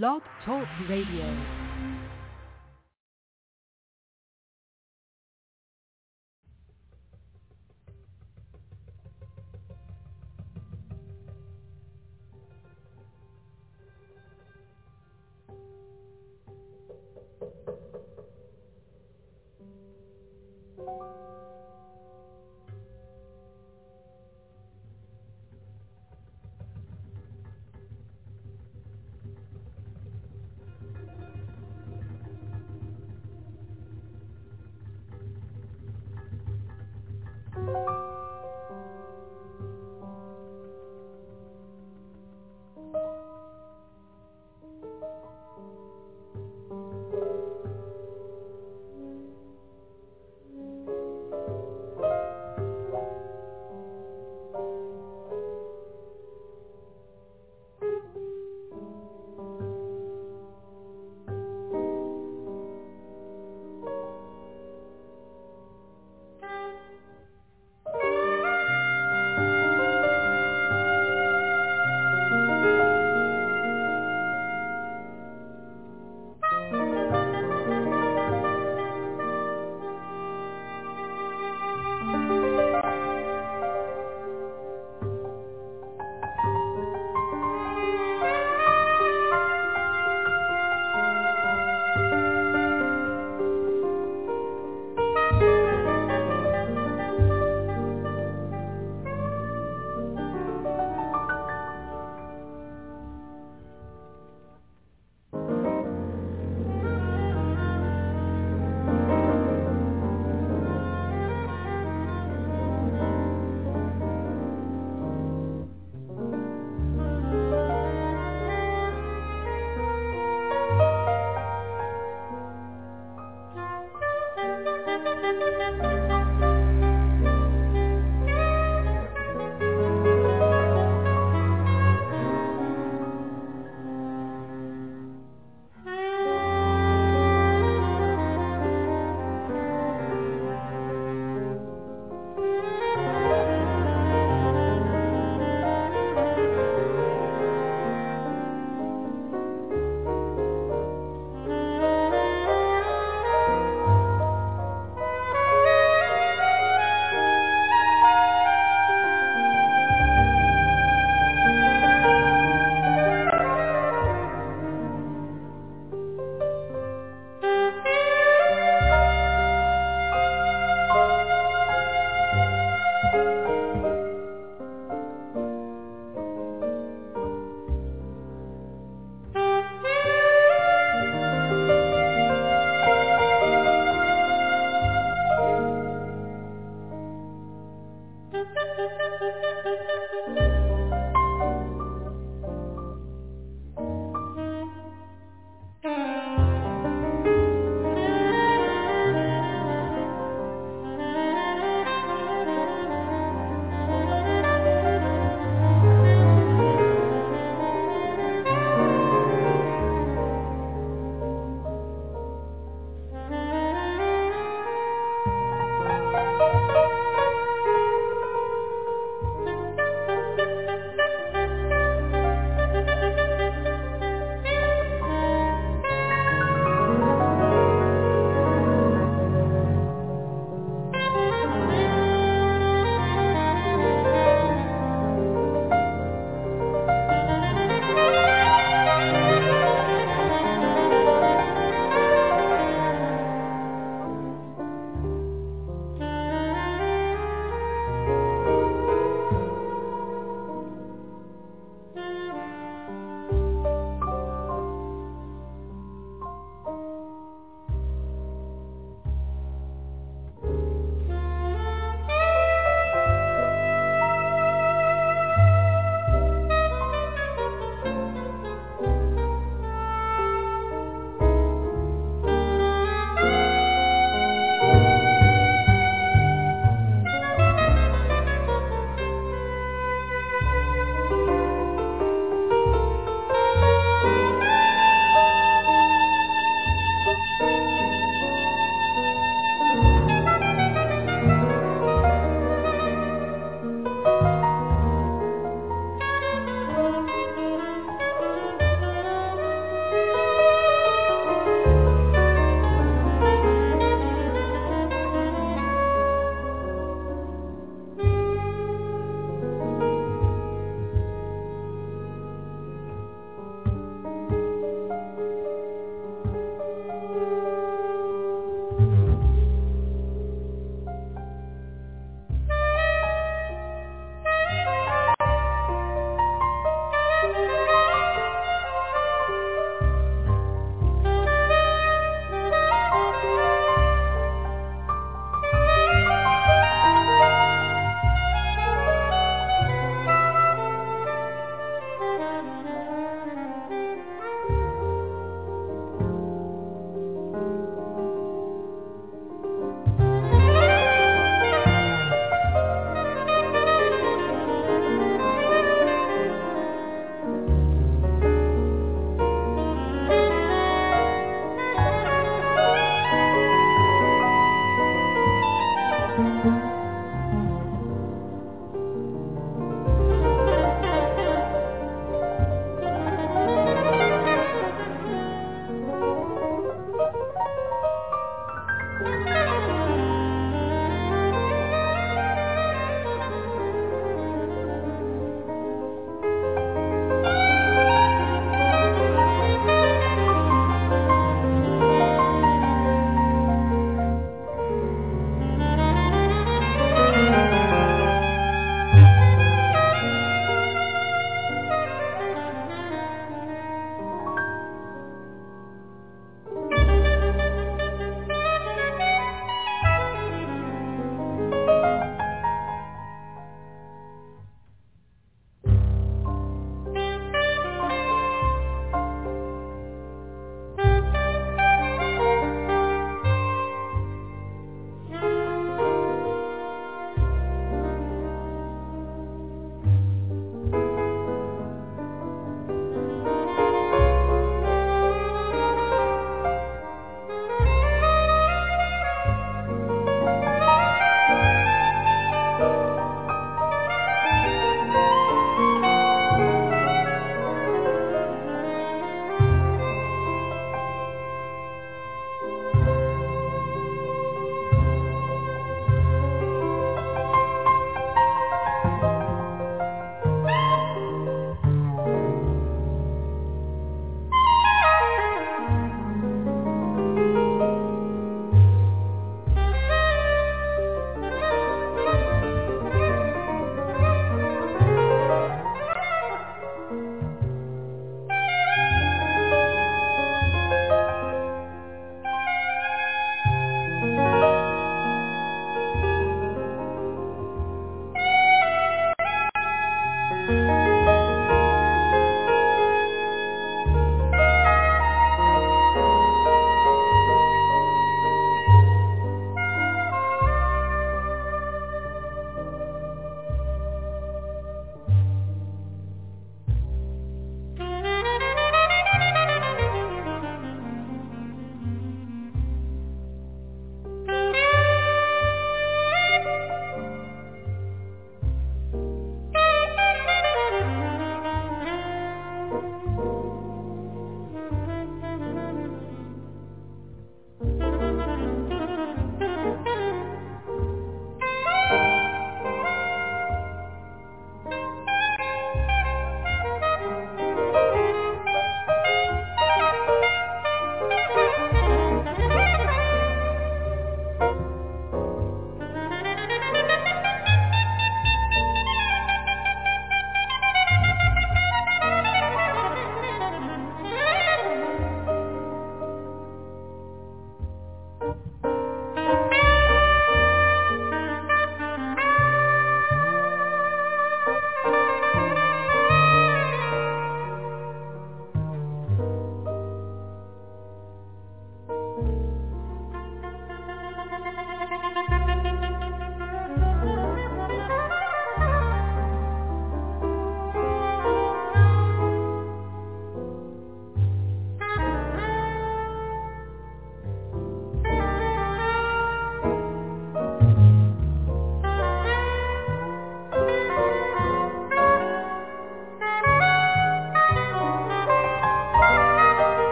Blog Talk Radio.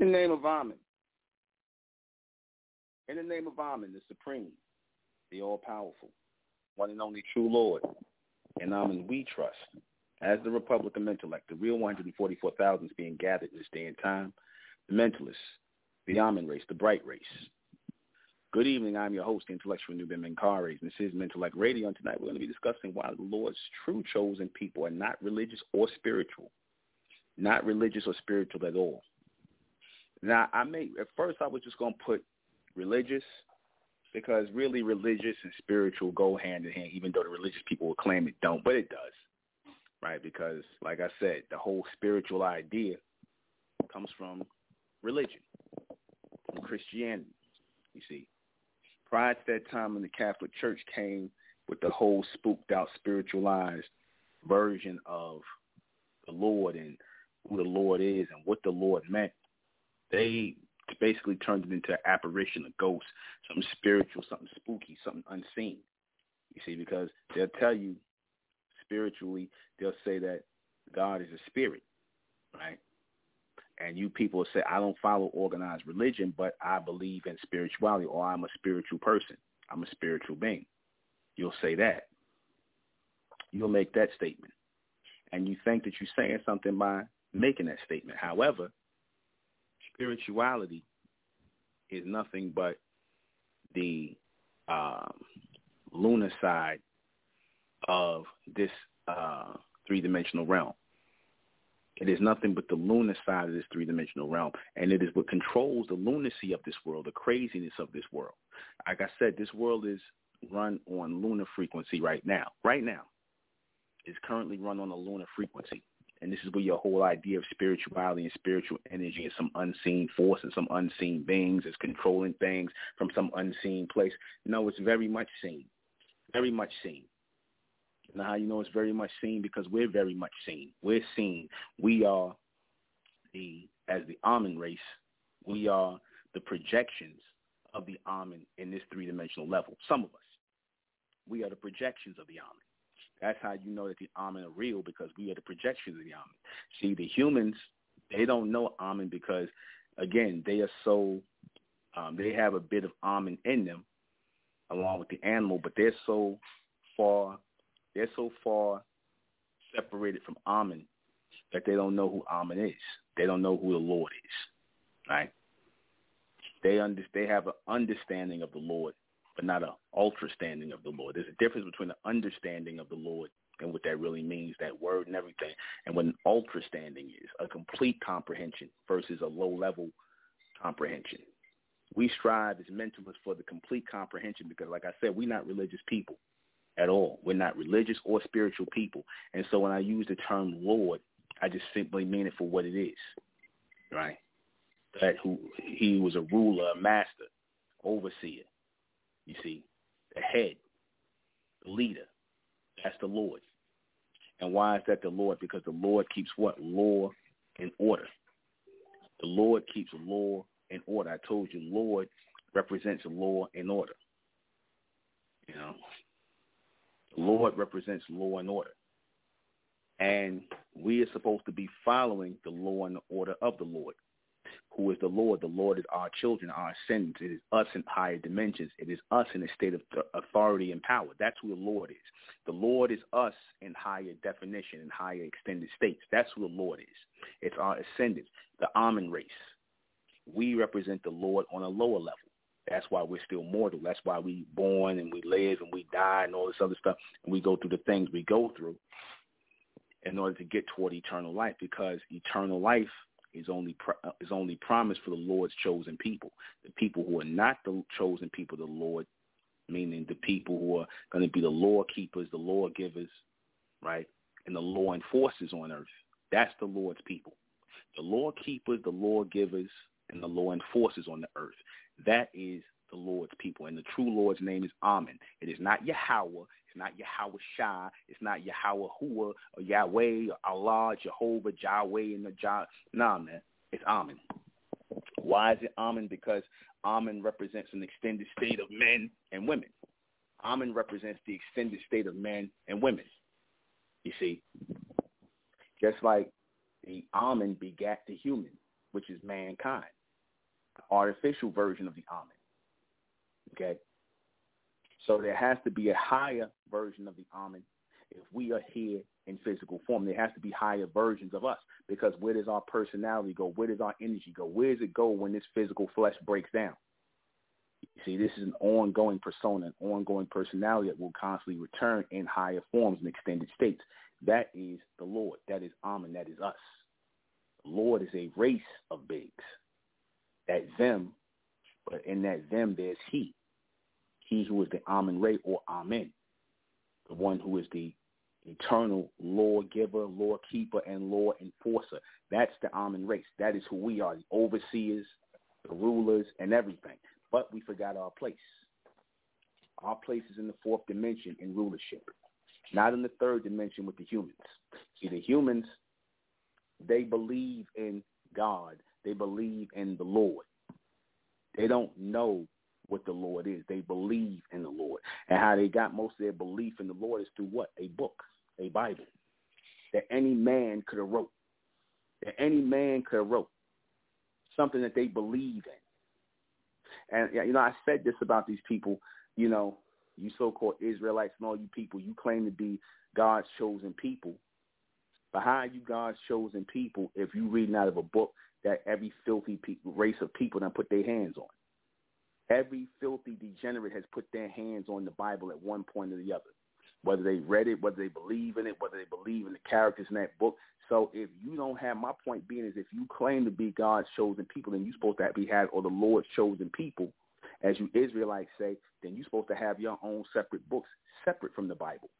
The name of Amen. In the name of Amen, the Supreme, the All-Powerful, one and only true Lord, and Amen we trust. As the Republican Mentellect, the real 144,000 is being gathered in this day and time, the mentalists, the Amen race, the bright race. Good evening. I'm your host, the intellectual Nuben Menkarayzz, and this is Mentellect Radio. And tonight we're going to be discussing why the Lord's true chosen people are not religious or spiritual. Not religious or spiritual at all. Now, I may, at first I was just going to put religious because really religious and spiritual go hand in hand, even though the religious people will claim it don't, but it does, right? Because, like I said, the whole spiritual idea comes from religion, from Christianity, you see. Prior to that time when the Catholic Church came with the whole spooked out, spiritualized version of the Lord and who the Lord is and what the Lord meant, they basically turned it into an apparition, a ghost, something spiritual, something spooky, something unseen. You see, because they'll tell you spiritually, they'll say that God is a spirit, right? And you people say, I don't follow organized religion, but I believe in spirituality, or I'm a spiritual person. I'm a spiritual being. You'll say that. You'll make that statement. And you think that you're saying something by making that statement. However, spirituality is nothing but the um, lunar side of this uh, three-dimensional realm. It is nothing but the lunar side of this three-dimensional realm, and it is what controls the lunacy of this world, the craziness of this world. Like I said, this world is run on lunar frequency right now. Right now, it's currently run on a lunar frequency. And this is where your whole idea of spirituality and spiritual energy and some unseen force and some unseen beings is controlling things from some unseen place. No, it's very much seen. Very much seen. Now how you know it's very much seen? Because we're very much seen. We're seen. We are the as the Amen race, we are the projections of the Amen in this three dimensional level. Some of us. We are the projections of the Amen. That's how you know that the Amen are real because we are the projections of the Amen. See, the humans, they don't know Amen because, again, they are so, um, they have a bit of Amen in them along with the animal, but they're so far, they're so far separated from Amen that they don't know who Amen is. They don't know who the Lord is, right? They under, they have an understanding of the Lord but not an ultra-standing of the Lord. There's a difference between an understanding of the Lord and what that really means, that word and everything, and what an ultra-standing is, a complete comprehension versus a low-level comprehension. We strive as mentalists for the complete comprehension because, like I said, we're not religious people at all. We're not religious or spiritual people. And so when I use the term Lord, I just simply mean it for what it is, right? That who he was a ruler, a master, overseer, you see, the head, the leader, that's the Lord. And why is that the Lord? Because the Lord keeps what? Law and order. The Lord keeps law and order. I told you Lord represents law and order. You know, the Lord represents law and order. And we are supposed to be following the law and the order of the Lord who is the Lord. The Lord is our children, our ascendants. It is us in higher dimensions. It is us in a state of authority and power. That's who the Lord is. The Lord is us in higher definition, in higher extended states. That's who the Lord is. It's our ascendants, the Amen race. We represent the Lord on a lower level. That's why we're still mortal. That's why we born and we live and we die and all this other stuff. And we go through the things we go through in order to get toward eternal life because eternal life is only uh, is only promised for the Lord's chosen people. The people who are not the chosen people the Lord, meaning the people who are going to be the law keepers, the law givers, right, and the law enforcers on earth. That's the Lord's people. The law keepers, the law givers, and the law enforcers on the earth. That is the Lord's people. And the true Lord's name is Amen. It is not Yahweh. It's not Yahweh Shah. It's not Yahweh Hua or Yahweh or Allah, Jehovah, Yahweh, and the Jah. Nah, man. It's Amen. Why is it Amen? Because Amen represents an extended state of men and women. Amen represents the extended state of men and women. You see, just like the Amen begat the human. which is mankind, artificial version of the Amen. Okay? So there has to be a higher version of the Amen if we are here in physical form. There has to be higher versions of us because where does our personality go? Where does our energy go? Where does it go when this physical flesh breaks down? You see, this is an ongoing persona, an ongoing personality that will constantly return in higher forms and extended states. That is the Lord. That is Amen. That is us. The Lord is a race of bigs. That them, but in that them there's he. He who is the Amen Ra or Amen. The one who is the eternal law giver, law keeper, and law enforcer. That's the Amen race. That is who we are, the overseers, the rulers, and everything. But we forgot our place. Our place is in the fourth dimension in rulership, not in the third dimension with the humans. See, the humans, they believe in God. They believe in the Lord. They don't know what the Lord is. They believe in the Lord. And how they got most of their belief in the Lord is through what? A book, a Bible that any man could have wrote. That any man could have wrote. Something that they believe in. And, you know, I said this about these people, you know, you so-called Israelites and all you people, you claim to be God's chosen people. But how are you God's chosen people if you reading out of a book that every filthy pe- race of people done put their hands on? Every filthy degenerate has put their hands on the Bible at one point or the other, whether they read it, whether they believe in it, whether they believe in the characters in that book. So if you don't have, my point being is if you claim to be God's chosen people, then you're supposed to be had or the Lord's chosen people, as you Israelites say, then you're supposed to have your own separate books separate from the Bible.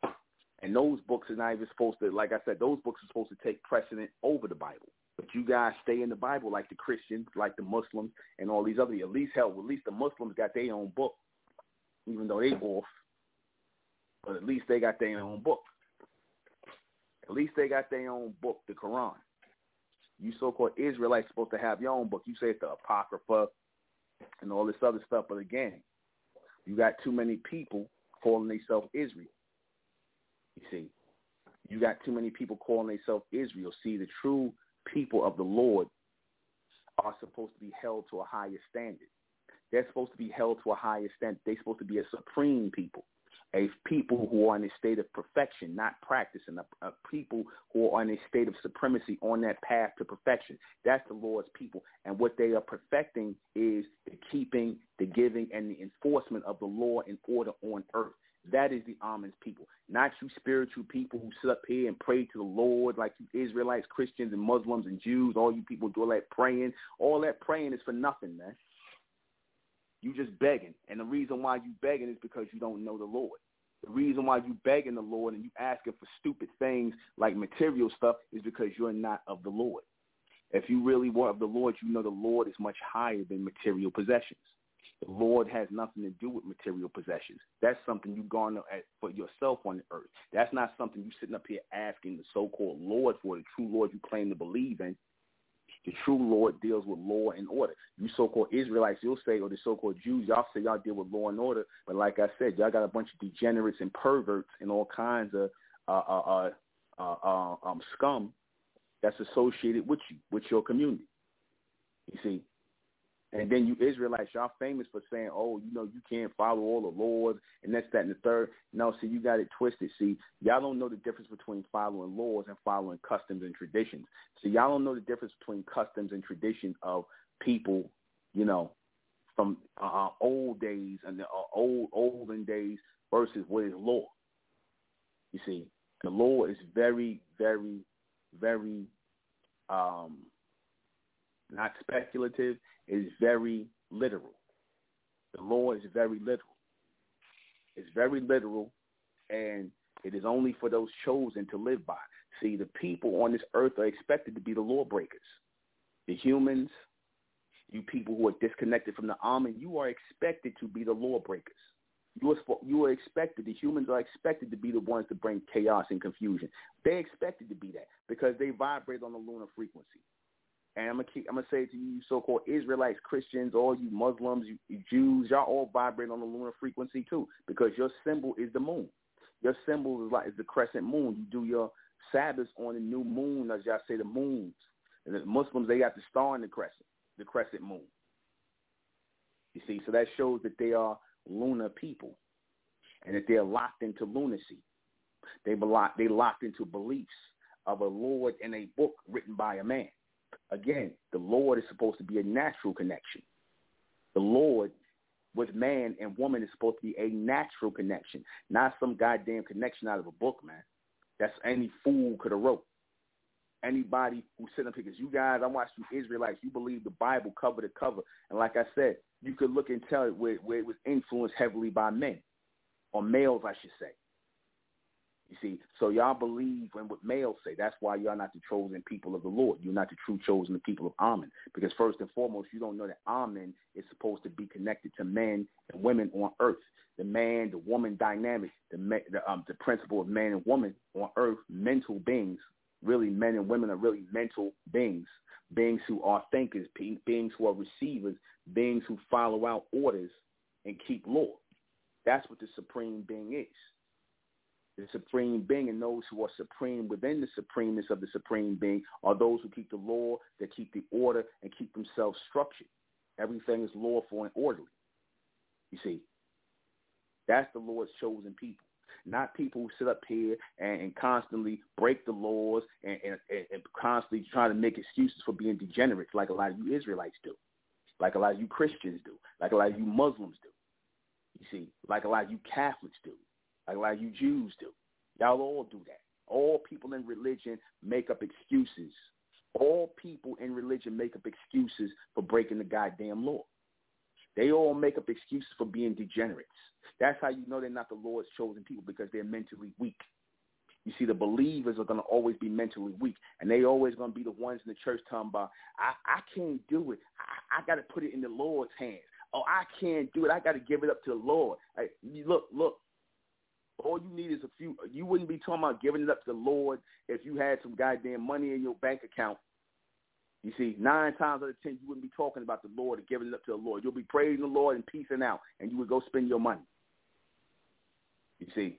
And those books are not even supposed to, like I said, those books are supposed to take precedent over the Bible. But you guys stay in the Bible like the Christians, like the Muslims, and all these other. At least hell, at least the Muslims got their own book, even though they off. But at least they got their own book. At least they got their own book, the Quran. You so-called Israelites supposed to have your own book. You say it's the Apocrypha and all this other stuff. But again, you got too many people calling themselves Israel. You see, you got too many people calling themselves Israel. See, the true people of the Lord are supposed to be held to a higher standard. They're supposed to be held to a higher standard. They're supposed to be a supreme people, a people who are in a state of perfection, not practicing, a, a people who are in a state of supremacy on that path to perfection. That's the Lord's people. And what they are perfecting is the keeping, the giving, and the enforcement of the law and order on earth. That is the Amen's people, not you spiritual people who sit up here and pray to the Lord like you Israelites, Christians, and Muslims and Jews. All you people do all that praying. All that praying is for nothing, man. You just begging, and the reason why you begging is because you don't know the Lord. The reason why you begging the Lord and you asking for stupid things like material stuff is because you're not of the Lord. If you really were of the Lord, you know the Lord is much higher than material possessions. The Lord has nothing to do with material possessions. That's something you garner for yourself on the earth. That's not something you sitting up here asking the so-called Lord for, the true Lord you claim to believe in. The true Lord deals with law and order. You so-called Israelites, you'll say, or the so-called Jews, y'all say y'all deal with law and order. But like I said, y'all got a bunch of degenerates and perverts and all kinds of uh, uh, uh, uh, uh um, scum that's associated with you, with your community. You see, and then you Israelites, y'all famous for saying, oh, you know, you can't follow all the laws and that's, that, and the third. No, see, you got it twisted. See, y'all don't know the difference between following laws and following customs and traditions. So y'all don't know the difference between customs and traditions of people, you know, from uh, old days and the uh, old olden days versus what is law. You see, the law is very, very, very um, not speculative, is very literal. The law is very literal. It's very literal, and it is only for those chosen to live by. See, the people on this earth are expected to be the lawbreakers. The humans, you people who are disconnected from the Amen, you are expected to be the lawbreakers. You are, you are expected, the humans are expected to be the ones to bring chaos and confusion. They're expected to be that because they vibrate on the lunar frequency. And I'm gonna keep, I'm gonna say to you, so-called Israelites, Christians, all you Muslims, you, you Jews, y'all all vibrate on the lunar frequency too, because your symbol is the moon. Your symbol is like is the crescent moon. You do your Sabbaths on the new moon, as y'all say, the moons. And the Muslims, they got the star in the crescent, the crescent moon. You see, so that shows that they are lunar people and that they're locked into lunacy. They locked, they locked into beliefs of a Lord in a book written by a man. Again, the Lord is supposed to be a natural connection. The Lord with man and woman is supposed to be a natural connection, not some goddamn connection out of a book, man. That's any fool could have wrote. Anybody who sit up here, because you guys, I watched you Israelites, you believe the Bible cover to cover. And like I said, you could look and tell it where, where it was influenced heavily by men, or males, I should say. You see, so y'all believe in what males say. That's why y'all not the chosen people of the Lord. You're not the true chosen people of Amen. Because first and foremost, you don't know that Amen is supposed to be connected to men and women on earth. The man, the woman dynamic, the, the, um, the principle of man and woman on earth, mental beings. Really, men and women are really mental beings, beings who are thinkers, beings who are receivers, beings who follow out orders and keep law. That's what the supreme being is the supreme being and those who are supreme within the supremeness of the supreme being are those who keep the law, that keep the order, and keep themselves structured. Everything is lawful and orderly. You see, that's the Lord's chosen people, not people who sit up here and, and constantly break the laws and, and, and constantly try to make excuses for being degenerates like a lot of you Israelites do, like a lot of you Christians do, like a lot of you Muslims do. You see, like a lot of you Catholics do like of you Jews do. Y'all all do that. All people in religion make up excuses. All people in religion make up excuses for breaking the goddamn law. They all make up excuses for being degenerates. That's how you know they're not the Lord's chosen people because they're mentally weak. You see, the believers are going to always be mentally weak, and they always going to be the ones in the church talking about, I, I can't do it. I, I got to put it in the Lord's hands. Oh, I can't do it. I got to give it up to the Lord. Hey, look, look, all you need is a few. You wouldn't be talking about giving it up to the Lord if you had some goddamn money in your bank account. You see, nine times out of ten, you wouldn't be talking about the Lord and giving it up to the Lord. You'll be praising the Lord and peacing out, and you would go spend your money. You see,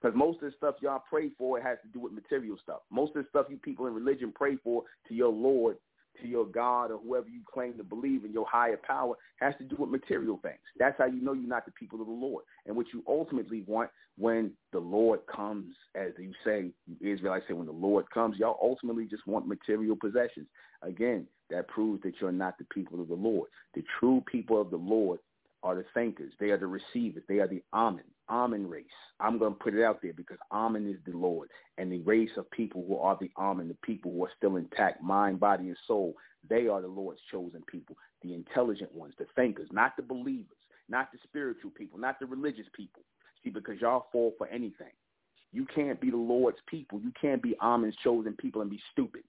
because most of the stuff y'all pray for it has to do with material stuff. Most of the stuff you people in religion pray for to your Lord to your God or whoever you claim to believe in, your higher power, has to do with material things. That's how you know you're not the people of the Lord. And what you ultimately want when the Lord comes, as you say, Israelites say, when the Lord comes, y'all ultimately just want material possessions. Again, that proves that you're not the people of the Lord. The true people of the Lord are the thinkers. They are the receivers. They are the Amen, Amen race. I'm going to put it out there because Amen is the Lord. And the race of people who are the Amen, the people who are still intact, mind, body, and soul, they are the Lord's chosen people, the intelligent ones, the thinkers, not the believers, not the spiritual people, not the religious people. See, because y'all fall for anything. You can't be the Lord's people. You can't be Amen's chosen people and be stupid.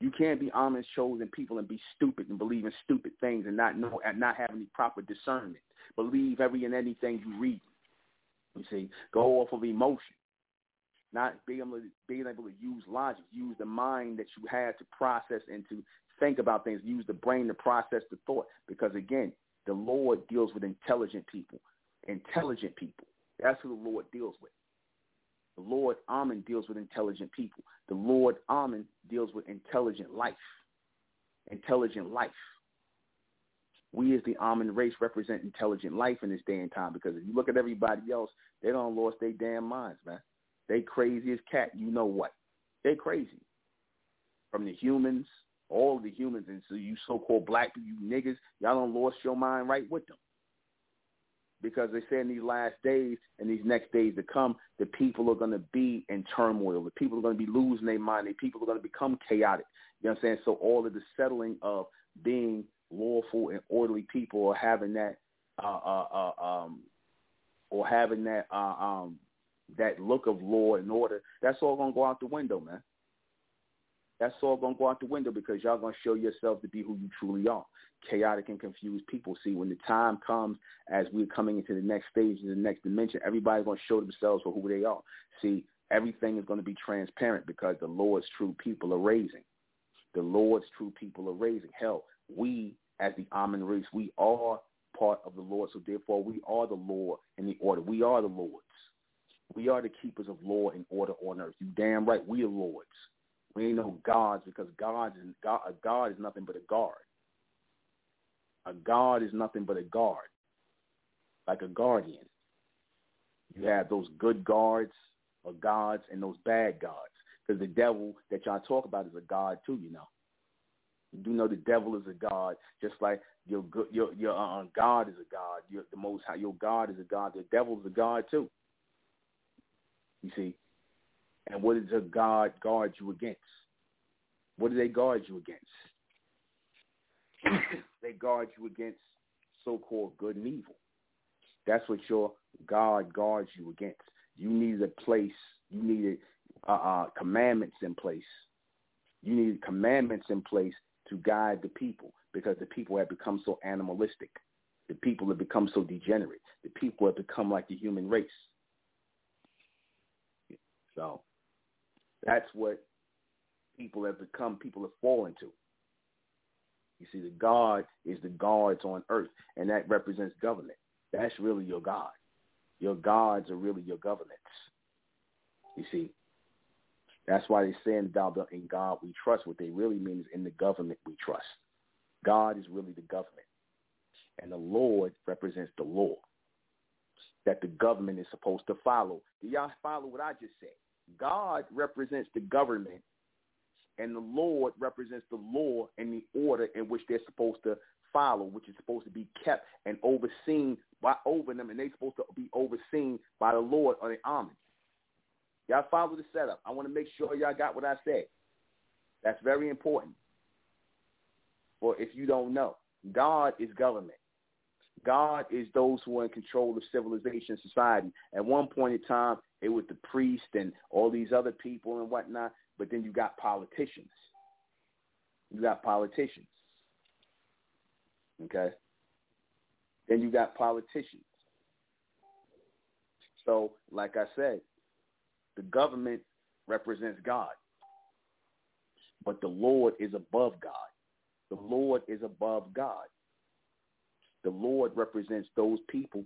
You can't be Amen's chosen people and be stupid and believe in stupid things and not know and not have any proper discernment. Believe every and anything you read. You see, go off of emotion, not being able to, being able to use logic, use the mind that you have to process and to think about things, use the brain to process the thought. Because again, the Lord deals with intelligent people, intelligent people. That's who the Lord deals with. The Lord Amen deals with intelligent people. The Lord Amen deals with intelligent life. Intelligent life. We as the Amen race represent intelligent life in this day and time because if you look at everybody else, they don't lost their damn minds, man. They crazy as cat. You know what? They crazy. From the humans, all the humans, and so you so-called black you niggas, y'all don't lost your mind right with them because they say in these last days and these next days to come, the people are going to be in turmoil. The people are going to be losing their mind. The people are going to become chaotic. You know what I'm saying? So all of the settling of being lawful and orderly people or having that, uh, uh, uh, um, or having that, uh, um, that look of law and order, that's all to go out the window, man. That's all to go out the window because y'all to show yourself to be who you truly are chaotic and confused people. See, when the time comes as we're coming into the next stage, the next dimension, everybody's to show themselves for who they are. See, everything is to be transparent because the Lord's true people are raising. The Lord's true people are raising. Hell, we as the Amen race, we are part of the Lord. So therefore, we are the Lord in the order. We are the Lords. We are the keepers of law and order on earth. You damn right, we are lords. We ain't no gods because God is God, a God is nothing but a guard. A God is nothing but a guard, like a guardian. You have those good guards or gods and those bad gods. Because the devil that y'all talk about is a god too, you know. You do know the devil is a god, just like your your your uh, God is a god. Your, the Most High, your God is a god. The devil is a god too. You see, and what does a God guard you against? What do they guard you against? they guard you against so-called good and evil. That's what your God guards you against. You need a place. You need uh, uh, commandments in place. You need commandments in place to guide the people because the people have become so animalistic. The people have become so degenerate. The people have become like the human race. So that's what people have become. People have fallen to. You see, the God is the guards on earth, and that represents government. That's really your God. Your gods are really your governments. You see, that's why they say in God we trust. What they really mean is in the government we trust. God is really the government. And the Lord represents the law that the government is supposed to follow. Do y'all follow what I just said? God represents the government and the Lord represents the law and the order in which they're supposed to follow, which is supposed to be kept and overseen by over them, and they're supposed to be overseen by the Lord or the army. Y'all follow the setup. I want to make sure y'all got what I said. That's very important. Or if you don't know, God is government. God is those who are in control of civilization society. At one point in time, it was the priest and all these other people and whatnot, but then you got politicians. You got politicians. Okay? Then you got politicians. So, like I said, the government represents God. But the Lord is above God. The Lord is above God. The Lord represents those people,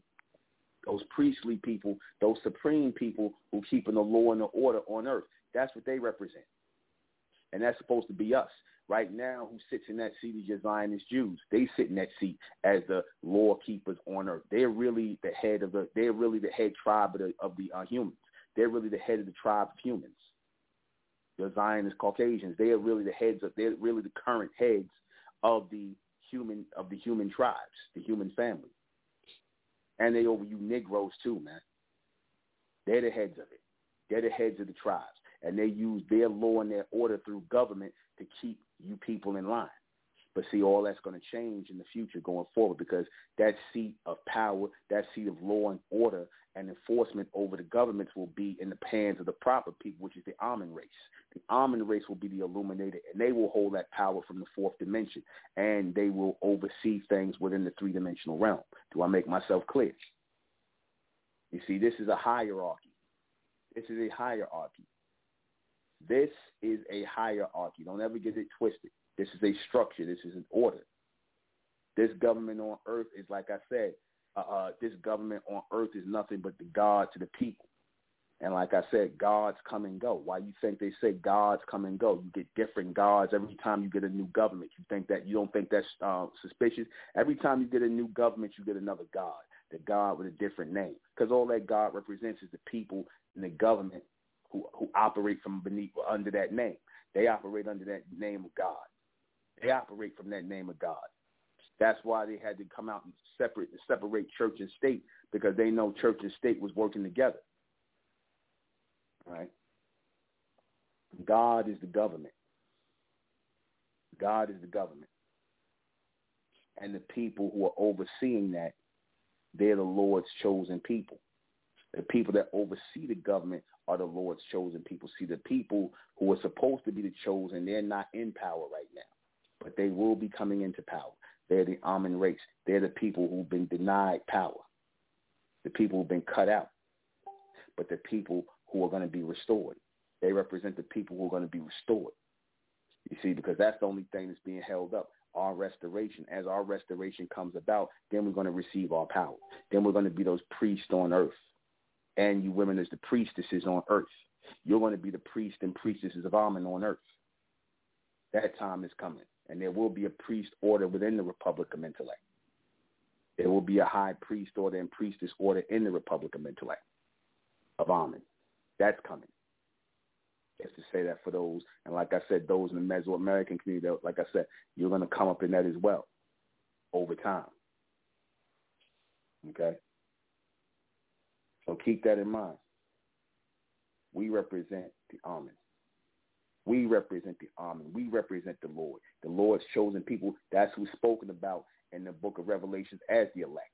those priestly people, those supreme people who keeping the law and the order on earth. That's what they represent. And that's supposed to be us. Right now, who sits in that seat is your Zionist Jews. They sit in that seat as the law keepers on earth. They're really the head of the. They're really the head tribe of the, of the uh. They're really the head of the tribe of humans. The Zionist Caucasians. They are really the heads of. They're really the current heads of the human of the human tribes, the human family. And they over you Negroes too, man. They're the heads of it. They're the heads of the tribes. And they use their law and their order through government to keep you people in line. But see, all that's going to change in the future going forward because that seat of power, that seat of law and order and enforcement over the governments will be in the hands of the proper people, which is the Amen race. The Amen race will be the illuminated, and they will hold that power from the fourth dimension, and they will oversee things within the three-dimensional realm. Do I make myself clear? You see, this is a hierarchy. This is a hierarchy. This is a hierarchy. Don't ever get it twisted. This is a structure. This is an order. This government on earth is, like I said, uh, uh, this government on earth is nothing but the God to the people. And like I said, gods come and go. Why you think they say gods come and go? You get different gods every time you get a new government. You think that you don't think that's uh, suspicious? Every time you get a new government, you get another god, the god with a different name, because all that God represents is the people and the government who who operate from beneath under that name. They operate under that name of God. They operate from that name of God. That's why they had to come out and separate separate church and state because they know church and state was working together. Right? God is the government. God is the government. And the people who are overseeing that, they're the Lord's chosen people. The people that oversee the government are the Lord's chosen people. See, the people who are supposed to be the chosen, they're not in power right now, but they will be coming into power. They're the Amen race. They're the people who've been denied power, the people who've been cut out, but the people who are going to be restored. They represent the people who are going to be restored. You see, because that's the only thing that's being held up. Our restoration. As our restoration comes about, then we're going to receive our power. Then we're going to be those priests on earth. And you women as the priestesses on earth. You're going to be the priests and priestesses of Amen on earth. That time is coming. And there will be a priest order within the Republic of Intellect. There will be a high priest order and priestess order in the Republic of Intellect of Amen. That's coming. Just to say that for those, and like I said, those in the Mesoamerican community, like I said, you're going to come up in that as well over time. Okay? So keep that in mind. We represent the Amen. We represent the Amen. We represent the Lord. The Lord's chosen people. That's who's spoken about in the book of Revelations as the elect.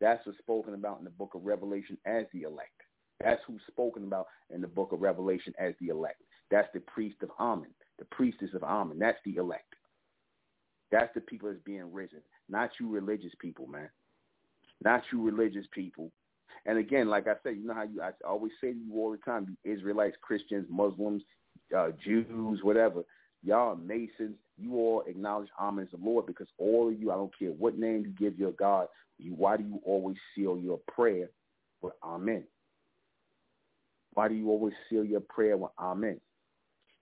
That's what's spoken about in the book of Revelation as the elect. That's who's spoken about in the book of Revelation as the elect. That's the priest of Amen, the priestess of Amen. That's the elect. That's the people that's being risen, not you religious people, man. Not you religious people and again, like I said, you know how you I always say to you all the time, Israelites, Christians, Muslims, uh, Jews, whatever, y'all Masons, you all acknowledge Amen as the Lord because all of you, I don't care what name you give your God, you why do you always seal your prayer with Amen? Why do you always seal your prayer with Amen?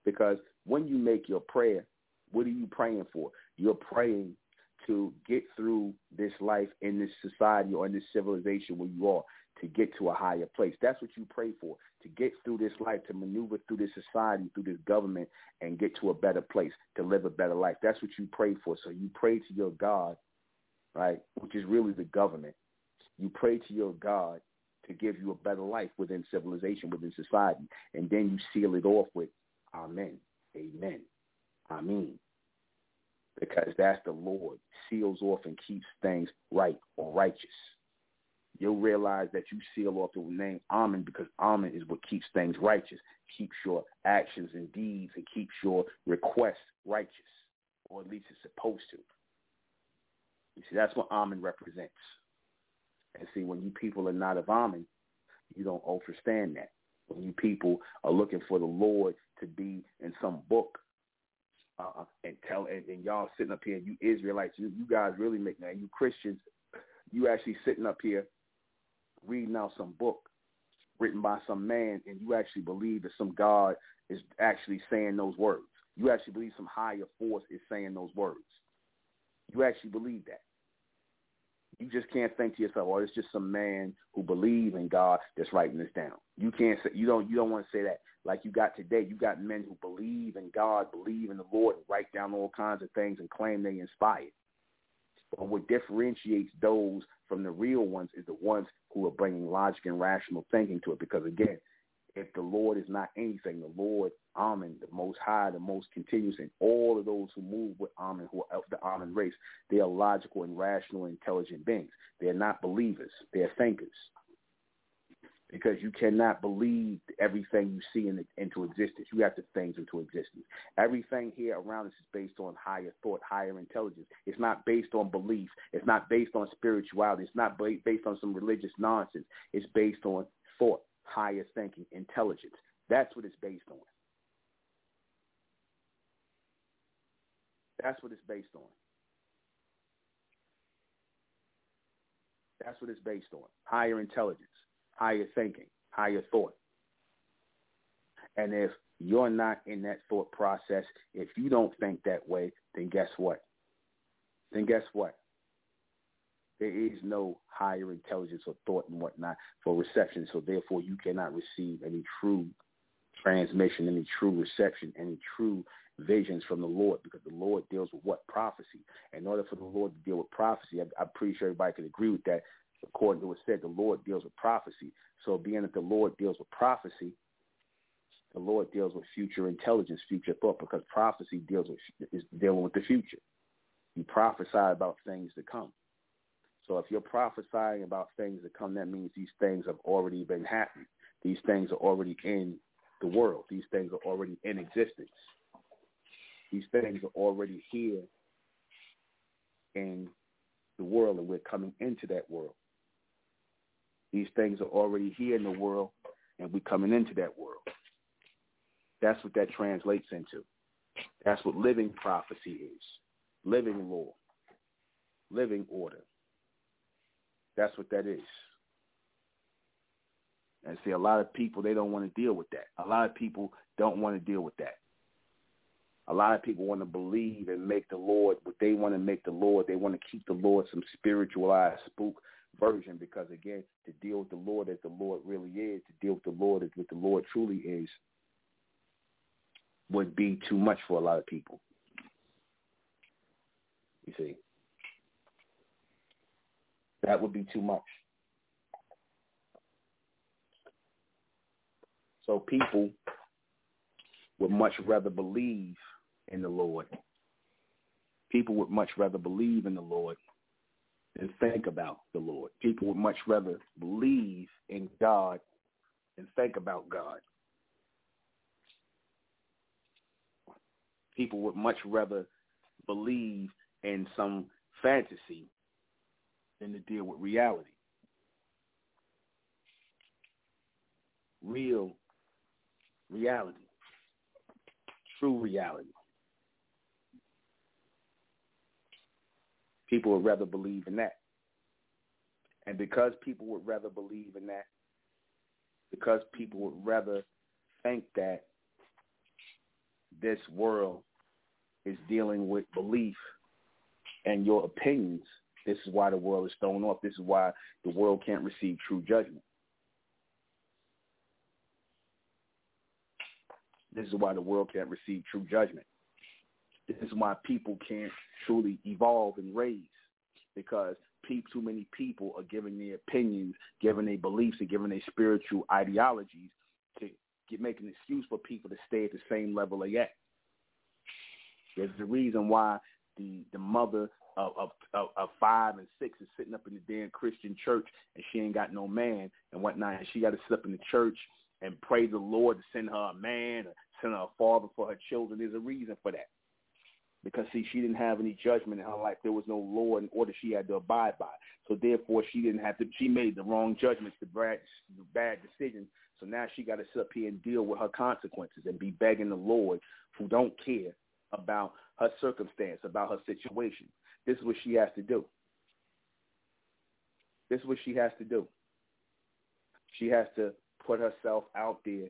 Because when you make your prayer, what are you praying for? You're praying to get through this life in this society or in this civilization where you are to get to a higher place. That's what you pray for, to get through this life, to maneuver through this society, through this government, and get to a better place, to live a better life. That's what you pray for. So you pray to your God, right, which is really the government. You pray to your God to give you a better life within civilization, within society. And then you seal it off with Amen. Amen. Amen. Because that's the Lord seals off and keeps things right or righteous you'll realize that you seal off the name Amen because Amen is what keeps things righteous, keeps your actions and deeds, and keeps your requests righteous, or at least it's supposed to. You see, that's what Amen represents. And see, when you people are not of Amen, you don't understand that. When you people are looking for the Lord to be in some book uh, and tell, and, and y'all sitting up here, you Israelites, you, you guys really make now, you Christians, you actually sitting up here reading out some book written by some man and you actually believe that some God is actually saying those words. You actually believe some higher force is saying those words. You actually believe that. You just can't think to yourself, "Oh, it's just some man who believe in God that's writing this down." You can't say you don't you don't want to say that like you got today. You got men who believe in God, believe in the Lord, and write down all kinds of things and claim they inspired. But what differentiates those from the real ones is the ones who are bringing logic and rational thinking to it. Because again, if the Lord is not anything, the Lord, Amen, the most high, the most continuous, and all of those who move with Amen, who are of the Amen race, they are logical and rational, intelligent beings. They're not believers. They're thinkers because you cannot believe everything you see in, into existence. You have to things into existence. Everything here around us is based on higher thought, higher intelligence. It's not based on belief. It's not based on spirituality. It's not based on some religious nonsense. It's based on thought, higher thinking, intelligence. That's what it's based on. That's what it's based on. That's what it's based on. Higher intelligence higher thinking, higher thought. And if you're not in that thought process, if you don't think that way, then guess what? Then guess what? There is no higher intelligence or thought and whatnot for reception. So therefore, you cannot receive any true transmission, any true reception, any true visions from the Lord because the Lord deals with what? Prophecy. In order for the Lord to deal with prophecy, I'm pretty sure everybody can agree with that according to what said, the Lord deals with prophecy. So being that the Lord deals with prophecy, the Lord deals with future intelligence, future thought, because prophecy deals with is dealing with the future. You prophesy about things to come. So if you're prophesying about things to come, that means these things have already been happening. These things are already in the world. These things are already in existence. These things are already here in the world, and we're coming into that world. These things are already here in the world, and we're coming into that world. That's what that translates into. That's what living prophecy is. Living law. Living order. That's what that is. And see, a lot of people, they don't want to deal with that. A lot of people don't want to deal with that. A lot of people want to believe and make the Lord what they want to make the Lord. They want to keep the Lord some spiritualized spook version because again, to deal with the Lord as the Lord really is, to deal with the Lord as what the Lord truly is, would be too much for a lot of people. You see. That would be too much. So people would much rather believe in the Lord. People would much rather believe in the Lord than think about the Lord. People would much rather believe in God and think about God. People would much rather believe in some fantasy than to deal with reality. Real reality. True reality. People would rather believe in that. And because people would rather believe in that, because people would rather think that this world is dealing with belief and your opinions, this is why the world is thrown off. This is why the world can't receive true judgment. This is why the world can't receive true judgment. This is why people can't truly evolve and raise because too many people are giving their opinions, giving their beliefs, and giving their spiritual ideologies to get, make an excuse for people to stay at the same level they at. There's a reason why the the mother of, of, of, of five and six is sitting up in the damn Christian church and she ain't got no man and whatnot. And she got to sit up in the church and pray the Lord to send her a man or send her a father for her children. There's a reason for that. Because see, she didn't have any judgment in her life. There was no law and order she had to abide by. So therefore, she didn't have to. She made the wrong judgments, the bad, the bad decisions. So now she got to sit up here and deal with her consequences and be begging the Lord, who don't care about her circumstance, about her situation. This is what she has to do. This is what she has to do. She has to put herself out there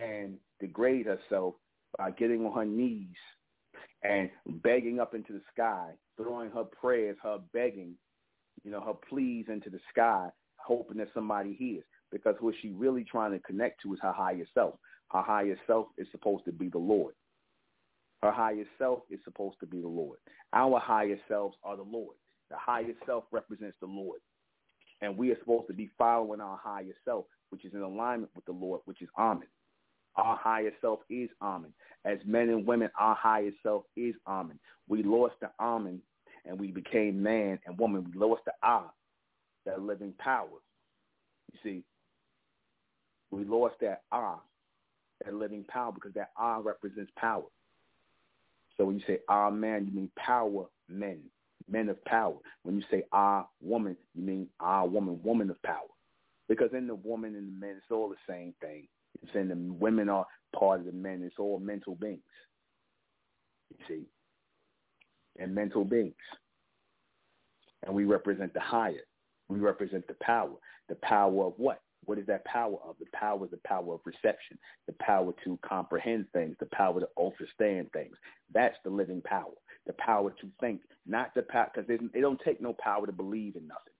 and degrade herself by getting on her knees and begging up into the sky, throwing her prayers, her begging, you know, her pleas into the sky, hoping that somebody hears. Because what she really trying to connect to is her higher self. Her higher self is supposed to be the Lord. Her higher self is supposed to be the Lord. Our higher selves are the Lord. The higher self represents the Lord. And we are supposed to be following our higher self, which is in alignment with the Lord, which is Amen. Our higher self is Amen. As men and women, our higher self is Amen. We lost the Amen and we became man and woman. We lost the Ah, that living power. You see, we lost that Ah, that living power, because that Ah represents power. So when you say ah man, you mean power men, men of power. When you say ah woman, you mean ah woman, woman of power. Because in the woman and the men, it's all the same thing. In the women are part of the men. It's all mental beings. You see, and mental beings. And we represent the higher. We represent the power. The power of what? What is that power of? The power is the power of perception, the power to comprehend things, the power to understand things. That's the living power, the power to think, not the power, because it don't take no power to believe in nothing.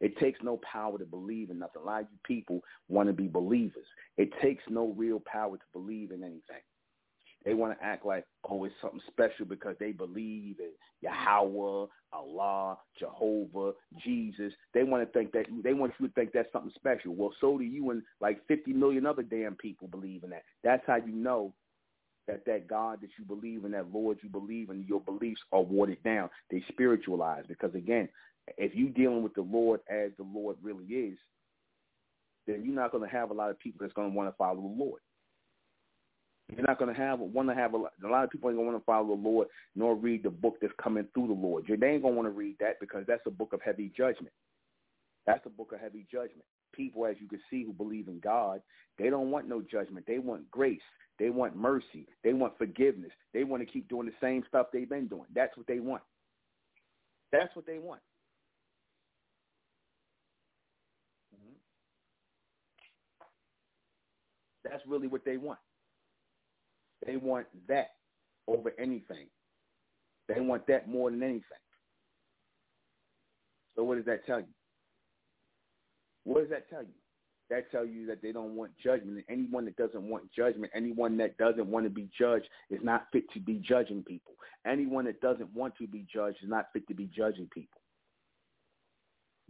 It takes no power to believe in nothing. A lot of you people want to be believers. It takes no real power to believe in anything. They want to act like, oh, it's something special because they believe in Yahweh, Allah, Jehovah, Jesus. They want to think that they want you to think that's something special. Well, so do you and like 50 million other damn people believe in that. That's how you know that that God that you believe in, that Lord you believe in, your beliefs are watered down. They spiritualize because again, if you're dealing with the Lord as the Lord really is, then you're not going to have a lot of people that's going to want to follow the Lord. You're not going to have want to have a lot, a lot of people ain't going to want to follow the Lord nor read the book that's coming through the Lord. They ain't going to want to read that because that's a book of heavy judgment. That's a book of heavy judgment. People, as you can see, who believe in God, they don't want no judgment. They want grace. They want mercy. They want forgiveness. They want to keep doing the same stuff they've been doing. That's what they want. That's what they want. That's really what they want. They want that. over anything. They want that more than anything. So what does that tell you? What does that tell you? That tells you that they don't want judgment. And anyone that doesn't want judgment, anyone that doesn't want to be judged is not fit to be judging people. Anyone that doesn't want to be judged is not fit to be judging people.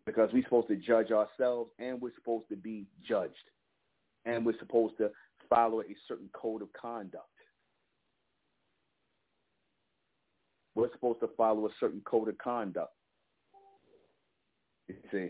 Because we're supposed to judge ourselves and we're supposed to be judged. And we're supposed to follow a certain code of conduct. We're supposed to follow a certain code of conduct. You see?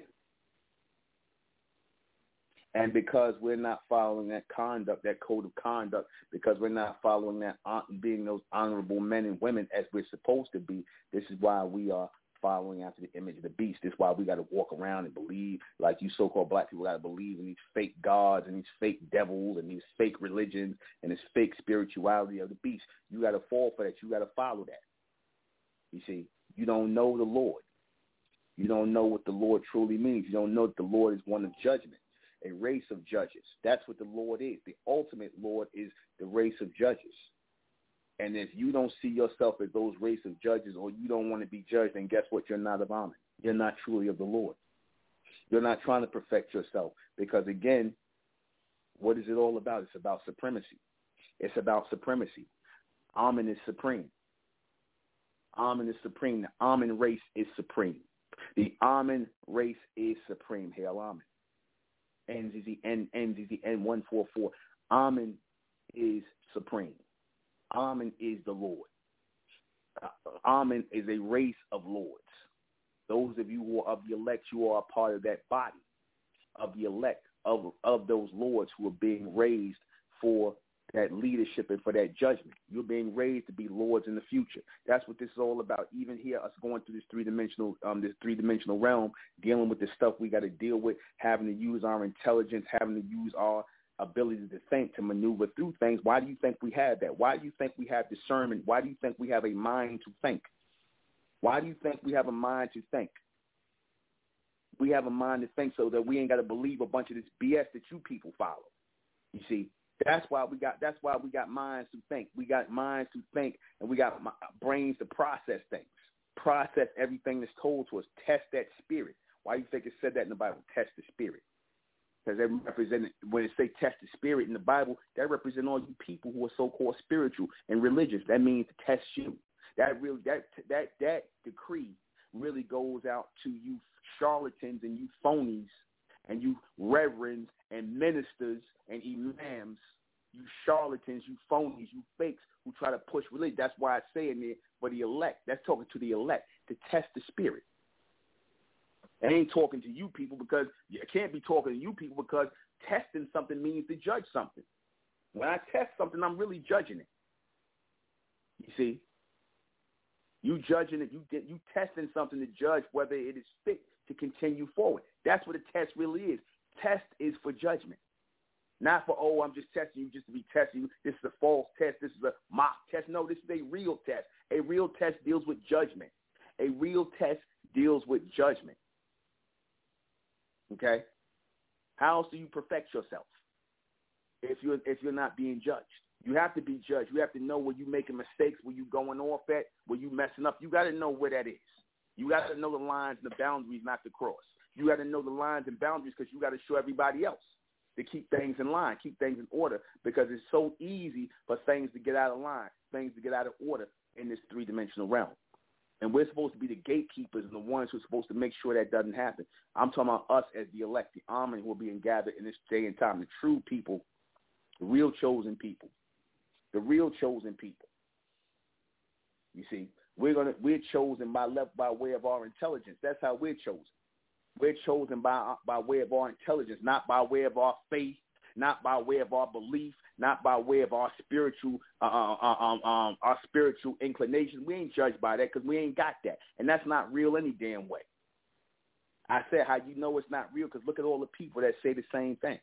And because we're not following that conduct, that code of conduct, because we're not following that, being those honorable men and women as we're supposed to be, this is why we are following after the image of the beast. This is why we got to walk around and believe, like you so-called black people got to believe in these fake gods and these fake devils and these fake religions and this fake spirituality of the beast. You got to fall for that. You got to follow that. You see, you don't know the Lord. You don't know what the Lord truly means. You don't know that the Lord is one of judgment a race of judges. That's what the Lord is. The ultimate Lord is the race of judges. And if you don't see yourself as those race of judges or you don't want to be judged, then guess what? You're not of Amen. You're not truly of the Lord. You're not trying to perfect yourself because, again, what is it all about? It's about supremacy. It's about supremacy. Amen is supreme. Amen is supreme. The Amen race is supreme. The Amen race is supreme. Hail Amen. NZZ, N, NZZ, N144. Amen is supreme. Amen is the Lord. Uh, Amen is a race of lords. Those of you who are of the elect, you are a part of that body of the elect, of, of those lords who are being raised for that leadership and for that judgment. You're being raised to be lords in the future. That's what this is all about. Even here, us going through this three dimensional, um, this three dimensional realm, dealing with the stuff we got to deal with, having to use our intelligence, having to use our ability to think, to maneuver through things. Why do you think we have that? Why do you think we have discernment? Why do you think we have a mind to think? Why do you think we have a mind to think? We have a mind to think so that we ain't got to believe a bunch of this BS that you people follow. You see, that's why we got. That's why we got minds to think. We got minds to think, and we got brains to process things. Process everything that's told to us. Test that spirit. Why do you think it said that in the Bible? Test the spirit. Because that represent when it say test the spirit in the Bible, that represent all you people who are so-called spiritual and religious. That means to test you. That really that that that decree really goes out to you charlatans and you phonies and you reverends and ministers and imams, you charlatans, you phonies, you fakes who try to push religion. That's why I say in there for the elect. That's talking to the elect to test the spirit. I ain't talking to you people because I can't be talking to you people because testing something means to judge something. When I test something, I'm really judging it. You see, you judging it, you you testing something to judge whether it is fit to continue forward. That's what a test really is. Test is for judgment. Not for, oh, I'm just testing you just to be testing you. This is a false test. This is a mock test. No, this is a real test. A real test deals with judgment. A real test deals with judgment. Okay? How else do you perfect yourself if you're if you're not being judged? You have to be judged. You have to know where you're making mistakes, where you going off at, where you messing up. You got to know where that is. You got to know the lines and the boundaries not to cross. You got to know the lines and boundaries because you got to show everybody else to keep things in line, keep things in order because it's so easy for things to get out of line, things to get out of order in this three-dimensional realm. And we're supposed to be the gatekeepers and the ones who are supposed to make sure that doesn't happen. I'm talking about us as the elect, the army who are being gathered in this day and time, the true people, the real chosen people, the real chosen people. You see, we're gonna we're chosen by left by way of our intelligence. That's how we're chosen. We're chosen by by way of our intelligence, not by way of our faith, not by way of our belief, not by way of our spiritual uh, uh, uh um, um, our spiritual inclination. We ain't judged by that because we ain't got that, and that's not real any damn way. I said how you know it's not real because look at all the people that say the same thing.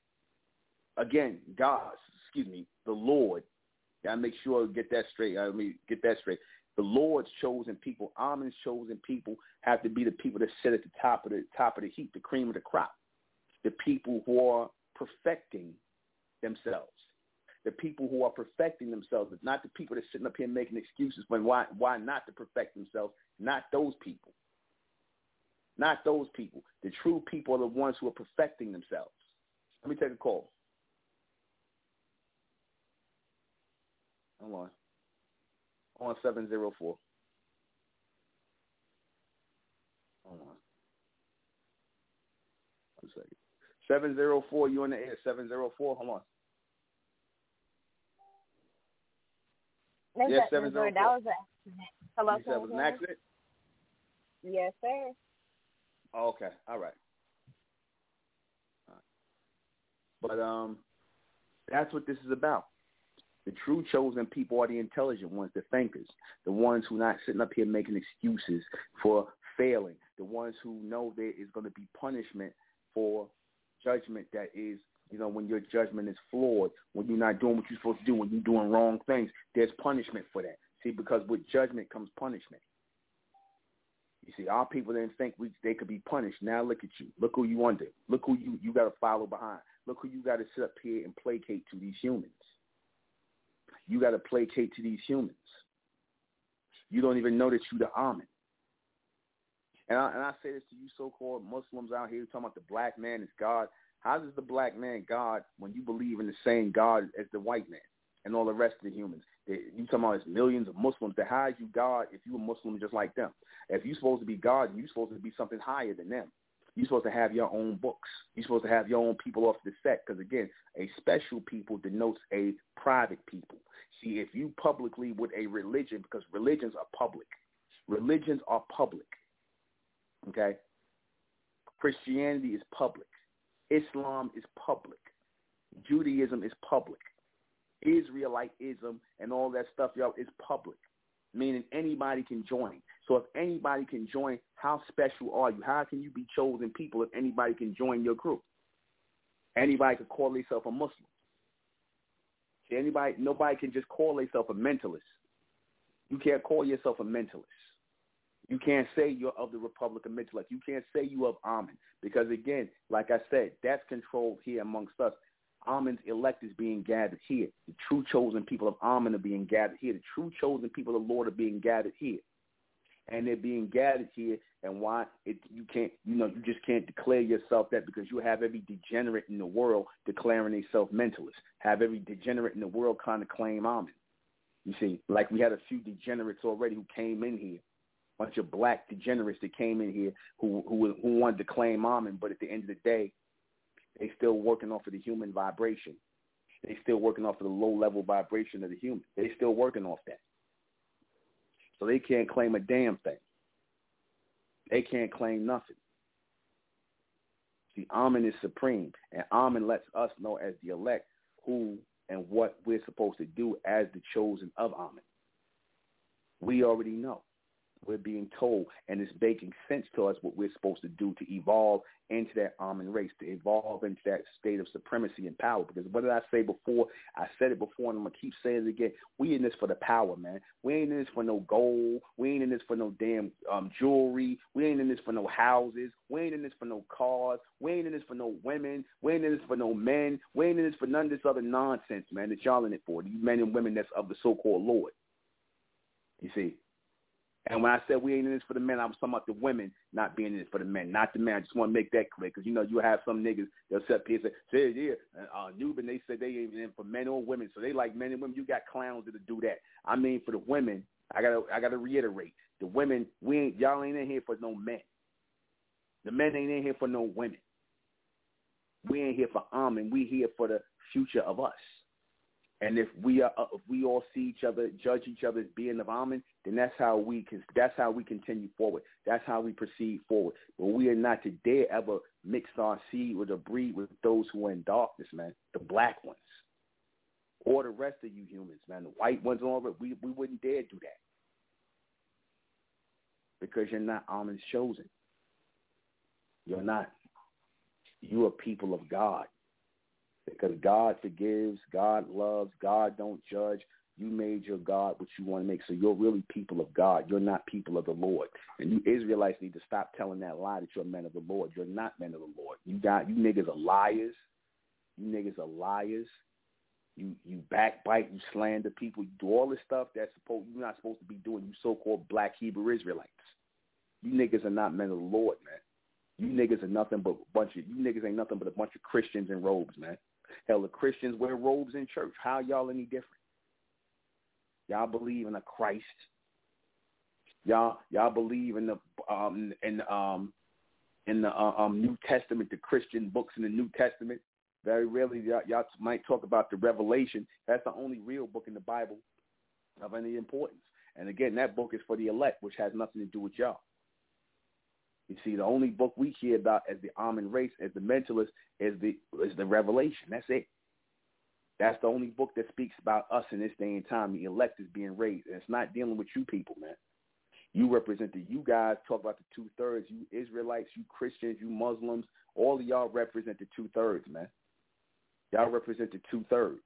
Again, God, excuse me, the Lord. Gotta make sure I get that straight. I mean, get that straight the Lord's chosen people, Amen's chosen people, have to be the people that sit at the top of the top of the heap, the cream of the crop, the people who are perfecting themselves, the people who are perfecting themselves, not the people that are sitting up here making excuses when why why not to perfect themselves, not those people. Not those people. The true people are the ones who are perfecting themselves. Let me take a call. Hold on. On 704. Hold on. One second. 704, you in the air. 704, hold on. That's yes, 704. That was an accident. Hello, you said it was an accident? Yes, sir. Oh, okay. All right. All right. But um, that's what this is about. The true chosen people are the intelligent ones, the thinkers, the ones who are not sitting up here making excuses for failing, the ones who know there is going to be punishment for judgment that is, you know, when your judgment is flawed, when you're not doing what you're supposed to do, when you're doing wrong things, there's punishment for that. See, because with judgment comes punishment. You see, our people didn't think we they could be punished. Now look at you. Look who you under. Look who you you got to follow behind. Look who you got to sit up here and placate to these humans. You got to placate to these humans. You don't even know that you're the Amen. And I, and I say this to you so-called Muslims out here talking about the black man is God. How does the black man God when you believe in the same God as the white man and all the rest of the humans? You talking about there's millions of Muslims. How is you God if you a Muslim just like them? If you're supposed to be God, you're supposed to be something higher than them. You're supposed to have your own books. You're supposed to have your own people off the set. Because again, a special people denotes a private people. See, if you publicly with a religion, because religions are public. Religions are public. Okay? Christianity is public. Islam is public. Judaism is public. Israelitism and all that stuff, y'all, is public, meaning anybody can join. So if anybody can join, how special are you? How can you be chosen people if anybody can join your group? Anybody could call themselves a Muslim. Anybody, nobody can just call themselves a mentalist. You can't call yourself a mentalist. You can't say you're of the Republic of Mentellect. You can't say you of Amen because again, like I said, that's controlled here amongst us. Amen's elect is being gathered here. The true chosen people of Amen are being gathered here. The true chosen people of the Lord are being gathered here. And they're being gathered here. And why it, you can't, you know, you just can't declare yourself that because you have every degenerate in the world declaring themselves mentalist. Have every degenerate in the world kind of claim Amen. You see, like we had a few degenerates already who came in here bunch of black degenerates that came in here who who who wanted to claim Amen, but at the end of the day, they still working off of the human vibration. They still working off of the low level vibration of the human. They still working off that. So they can't claim a damn thing. They can't claim nothing. See, Amen is supreme, and Amen lets us know as the elect who and what we're supposed to do as the chosen of Amen. We already know we're being told, and it's making sense to us what we're supposed to do to evolve into that Amen race, to evolve into that state of supremacy and power. Because what did I say before? I said it before, and I'm gonna keep saying it again. We in this for the power, man. We ain't in this for no gold. We ain't in this for no damn um, jewelry. We ain't in this for no houses. We ain't in this for no cars. We ain't in this for no women. We ain't in this for no men. We ain't in this for none of this other nonsense, man. That y'all in it for. These men and women that's of the so-called Lord. You see, and when I said we ain't in this for the men, I was talking about the women not being in it for the men, not the men. I just want to make that clear because you know you have some niggas sit here and say, "Say yeah, uh, Nuben they said they ain't in for men or women, so they like men and women. You got clowns that do that. I mean, for the women, I gotta I gotta reiterate, the women we ain't y'all ain't in here for no men. The men ain't in here for no women. We ain't here for Amen. We here for the future of us. And if we are, uh, if we all see each other, judge each other as being of Amen, then that's how we can. That's how we continue forward. That's how we proceed forward. But we are not to dare ever mix our seed or the breed with those who are in darkness, man. The black ones, or the rest of you humans, man. The white ones, all of We we wouldn't dare do that because you're not Amen's chosen. You're not. You are people of God because God forgives, God loves, God don't judge. You made your God what you want to make. So you're really people of God. You're not people of the Lord. And you Israelites need to stop telling that lie that you're men of the Lord. You're not men of the Lord. You got you niggas are liars. You niggas are liars. you you backbite, you slander people, you do all this stuff that's supposed you're not supposed to be doing. You so-called Black Hebrew Israelites. You niggas are not men of the Lord, man. You niggas are nothing but a bunch of you niggas ain't nothing but a bunch of Christians in robes, man. Hell, the Christians wear robes in church. How y'all any different? Y'all believe in a Christ. Y'all y'all believe in the um in um in the uh, um New Testament, the Christian books in the New Testament. Very rarely y'all, y'all might talk about the Revelation. That's the only real book in the Bible of any importance. And again, that book is for the elect, which has nothing to do with y'all. You see, the only book we hear about as the Amun race, as the mentalist, is the is the Revelation. That's it. That's the only book that speaks about us in this day and time. The elect is being raised. And it's not dealing with you people, man. You represent the you guys, talk about the two thirds, you Israelites, you Christians, you Muslims, all of y'all represent the two thirds, man. Y'all represent the two thirds.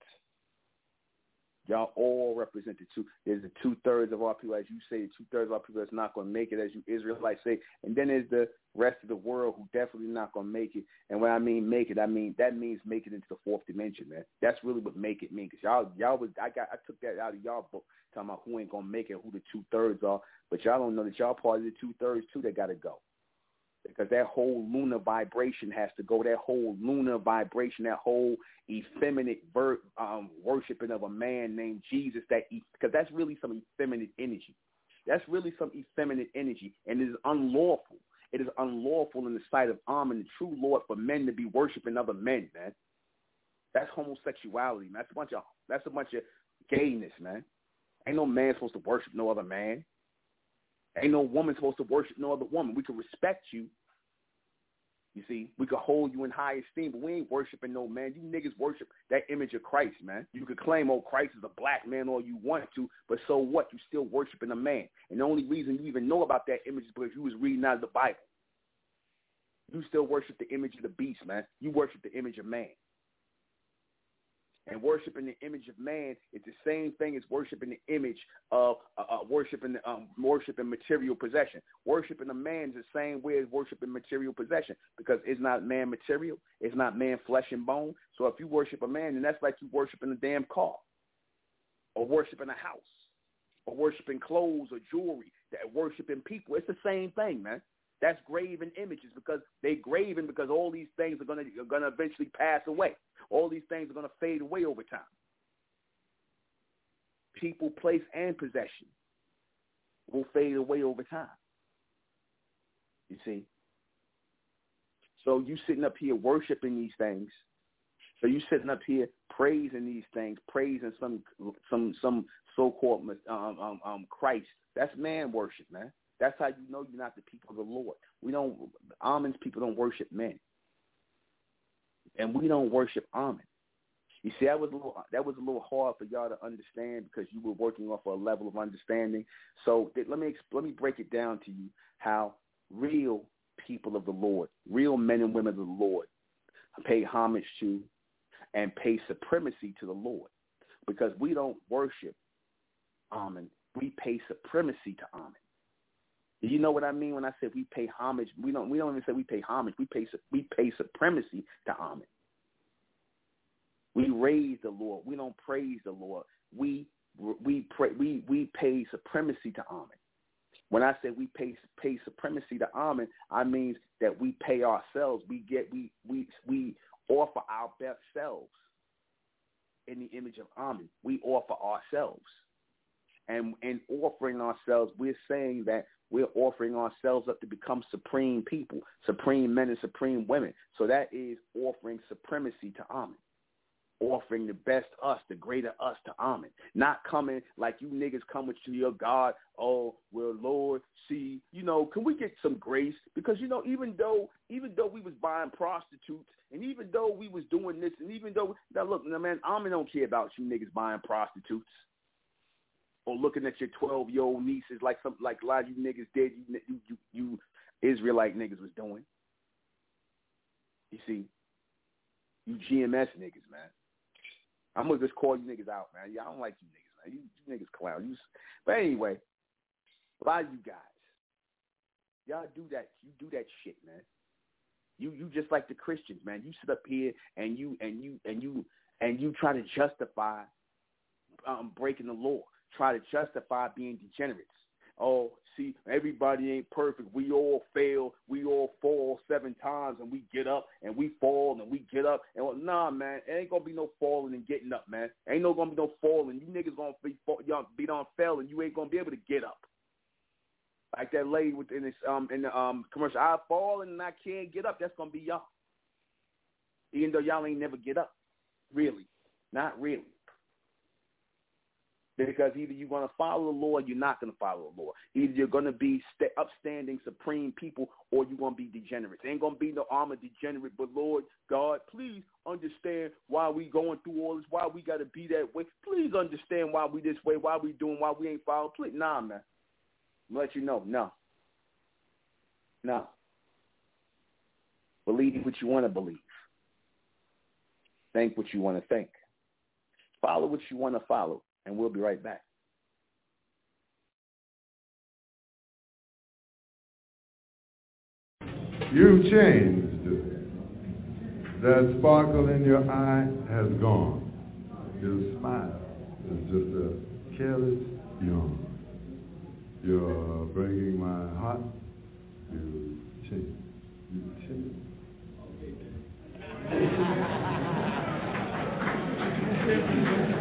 Y'all all represent the two. There's the two thirds of our people, as you say, two thirds of our people that's not going to make it, as you Israelites say, and then there's the rest of the world who definitely not going to make it. And when I mean make it, I mean that means make it into the fourth dimension, man. That's really what make it means. Y'all, y'all was, I got, I took that out of y'all book, talking about who ain't going to make it, who the two thirds are, but y'all don't know that y'all part of the two thirds too. That got to go because that whole lunar vibration has to go. That whole lunar vibration, that whole effeminate ver- um, worshiping of a man named Jesus, that because that's really some effeminate energy. That's really some effeminate energy, and it is unlawful. It is unlawful in the sight of Amun, the true Lord, for men to be worshiping other men, man. That's homosexuality, man. That's a bunch of that's a bunch of gayness, man. Ain't no man supposed to worship no other man. Ain't no woman supposed to worship no other woman. We can respect you. You see, we could hold you in high esteem, but we ain't worshiping no man. You niggas worship that image of Christ, man. You could claim, oh, Christ is a black man all you want to, but so what? You still worshiping a man. And the only reason you even know about that image is because you was reading out of the Bible. You still worship the image of the beast, man. You worship the image of man. And worshiping the image of man is the same thing as worshiping the image of uh, uh, worshiping um, worshiping material possession. Worshiping a man is the same way as worshiping material possession because it's not man material, it's not man flesh and bone. So if you worship a man, then that's like you worshiping a damn car, or worshiping a house, or worshiping clothes or jewelry. That worshiping people, it's the same thing, man. That's graven images because they graven because all these things are gonna are gonna eventually pass away. All these things are gonna fade away over time. People, place, and possession will fade away over time. You see? So you sitting up here worshiping these things. So you sitting up here praising these things, praising some some some so-called um, um, um, Christ. That's man worship, man. That's how you know you're not the people of the Lord. We don't, Amun's people don't worship men. And we don't worship Amun. You see, that was a little that was a little hard for y'all to understand because you were working off a level of understanding. So let me let me break it down to you how real people of the Lord, real men and women of the Lord, pay homage to and pay supremacy to the Lord, because we don't worship Amun, we pay supremacy to Amun. Do you know what I mean when I say we pay homage? We don't. We don't even say we pay homage. We pay. We pay supremacy to homage. We raise the Lord. We don't praise the Lord. We we pray. We we pay supremacy to Amun. When I say we pay pay supremacy to Amun, I mean that we pay ourselves. We get we we we offer our best selves in the image of Amun. We offer ourselves. And in offering ourselves, we're saying that we're offering ourselves up to become supreme people, supreme men and supreme women. So that is offering supremacy to Amen. Offering the best us, the greater us to Amen. Not coming like you niggas coming to your God, oh, well, Lord, see, you know, can we get some grace? Because, you know, even though even though we was buying prostitutes and even though we was doing this and even though, now look, man, Amen don't care about you niggas buying prostitutes or looking at your 12 year old nieces like some like a lot of you niggas did you you you, Israelite niggas was doing. You see, you GMS niggas, man. I'm gonna just call you niggas out, man. Yeah, I don't like you niggas, man. You, you niggas clown. You, but anyway, a lot of you guys, y'all do that. You do that shit, man. You you just like the Christians, man. You sit up here and you and you and you and you try to justify um, breaking the law, try to justify being degenerates. Oh, see, everybody ain't perfect. We all fail. We all fall seven times, and we get up, and we fall, and we get up. And well, nah, man, it ain't gonna be no falling and getting up, man. Ain't no gonna be no falling. You niggas gonna be y'all be on and you ain't gonna be able to get up. Like that lady within this um in the um commercial, I fall and I can't get up. That's gonna be y'all. Even though y'all ain't never get up, really, not really because either you're going to follow the law or you're not going to follow the law. Either you're going to be st- upstanding, supreme people or you're going to be degenerates. Ain't going to be no armor degenerate, but Lord God, please understand why we going through all this, why we got to be that way. Please understand why we this way, why we doing, why we ain't following. Please, nah, man. I'm let you know, no. No. Believe what you want to believe. Think what you want to think. Follow what you want to follow and we'll be right back. You changed. That sparkle in your eye has gone. Your smile is just a careless yawn. You're breaking my heart. You changed. You changed. Okay.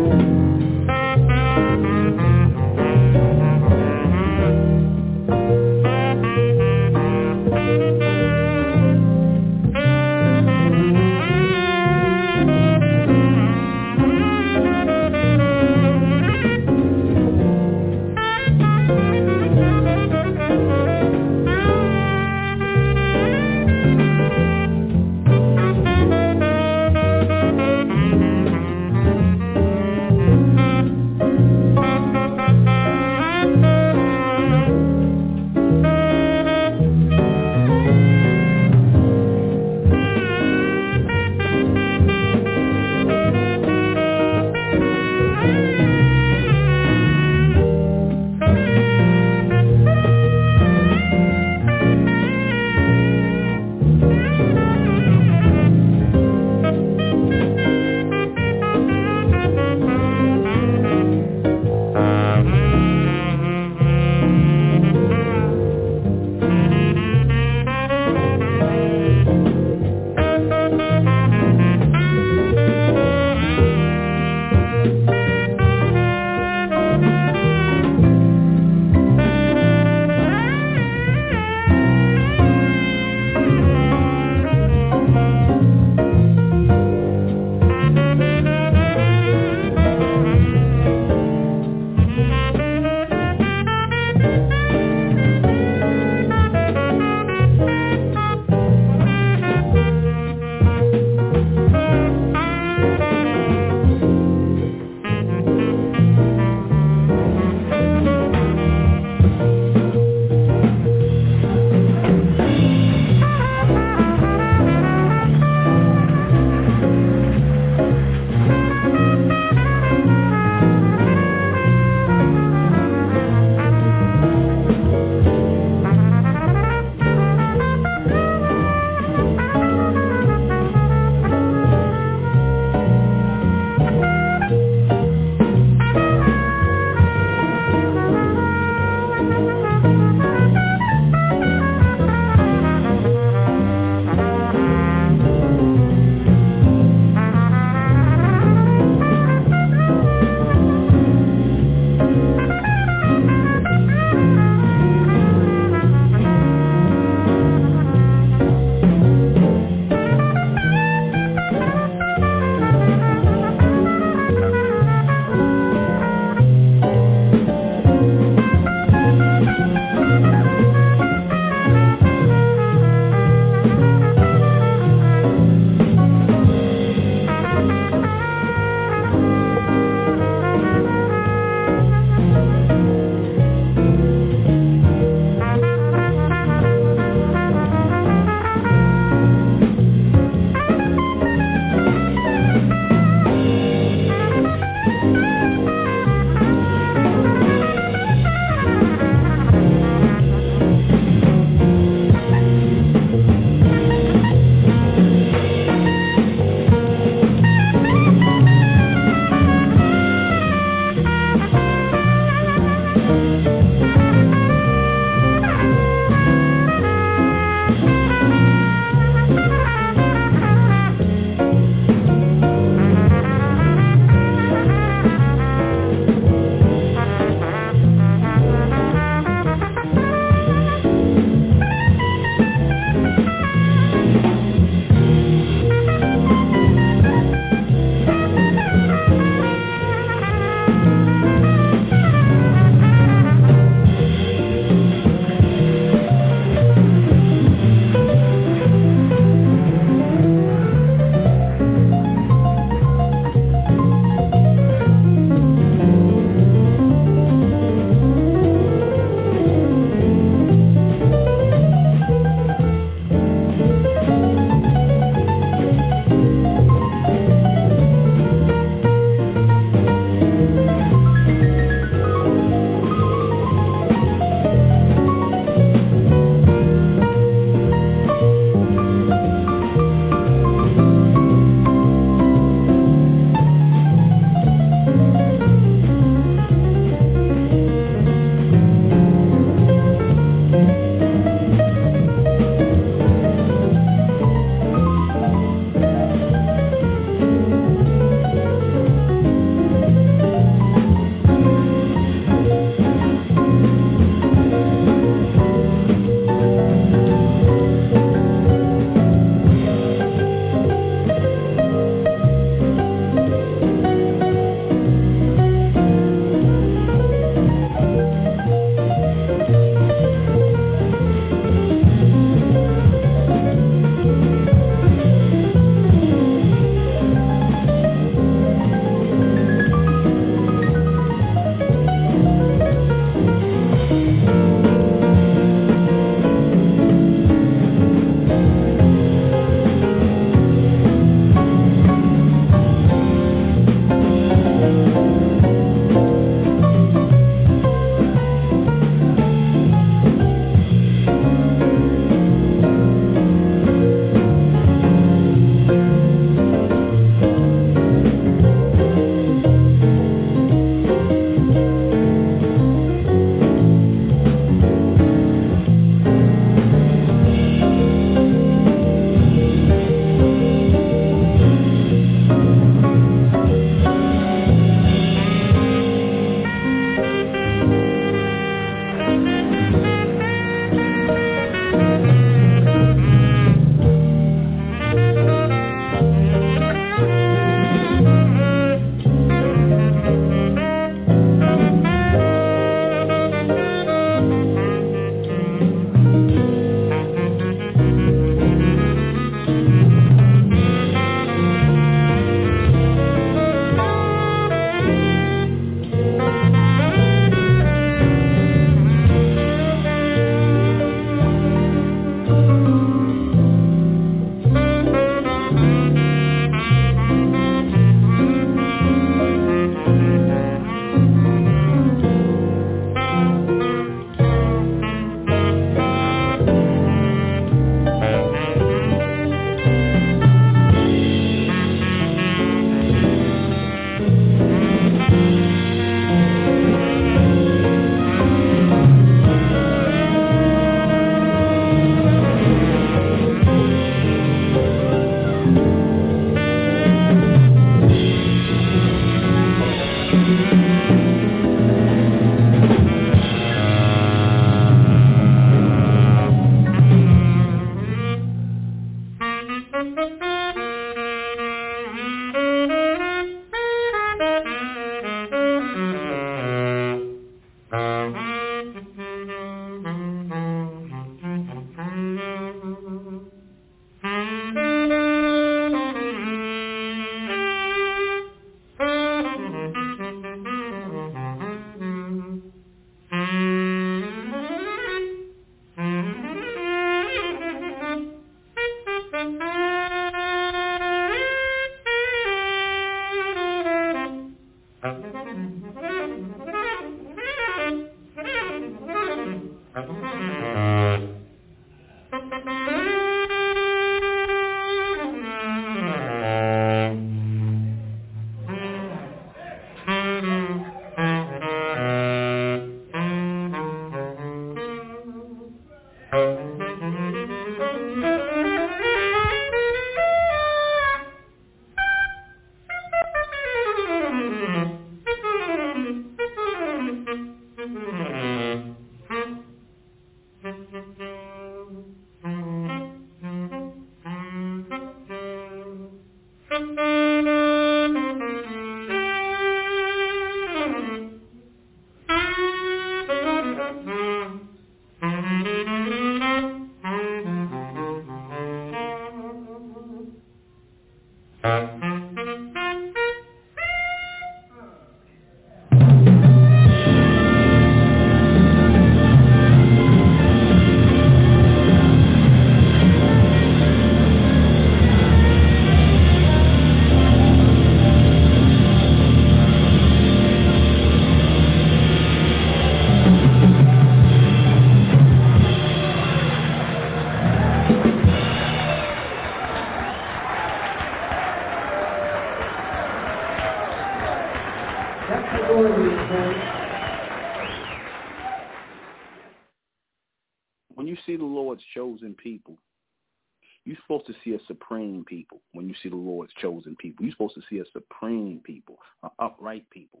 people, an upright people.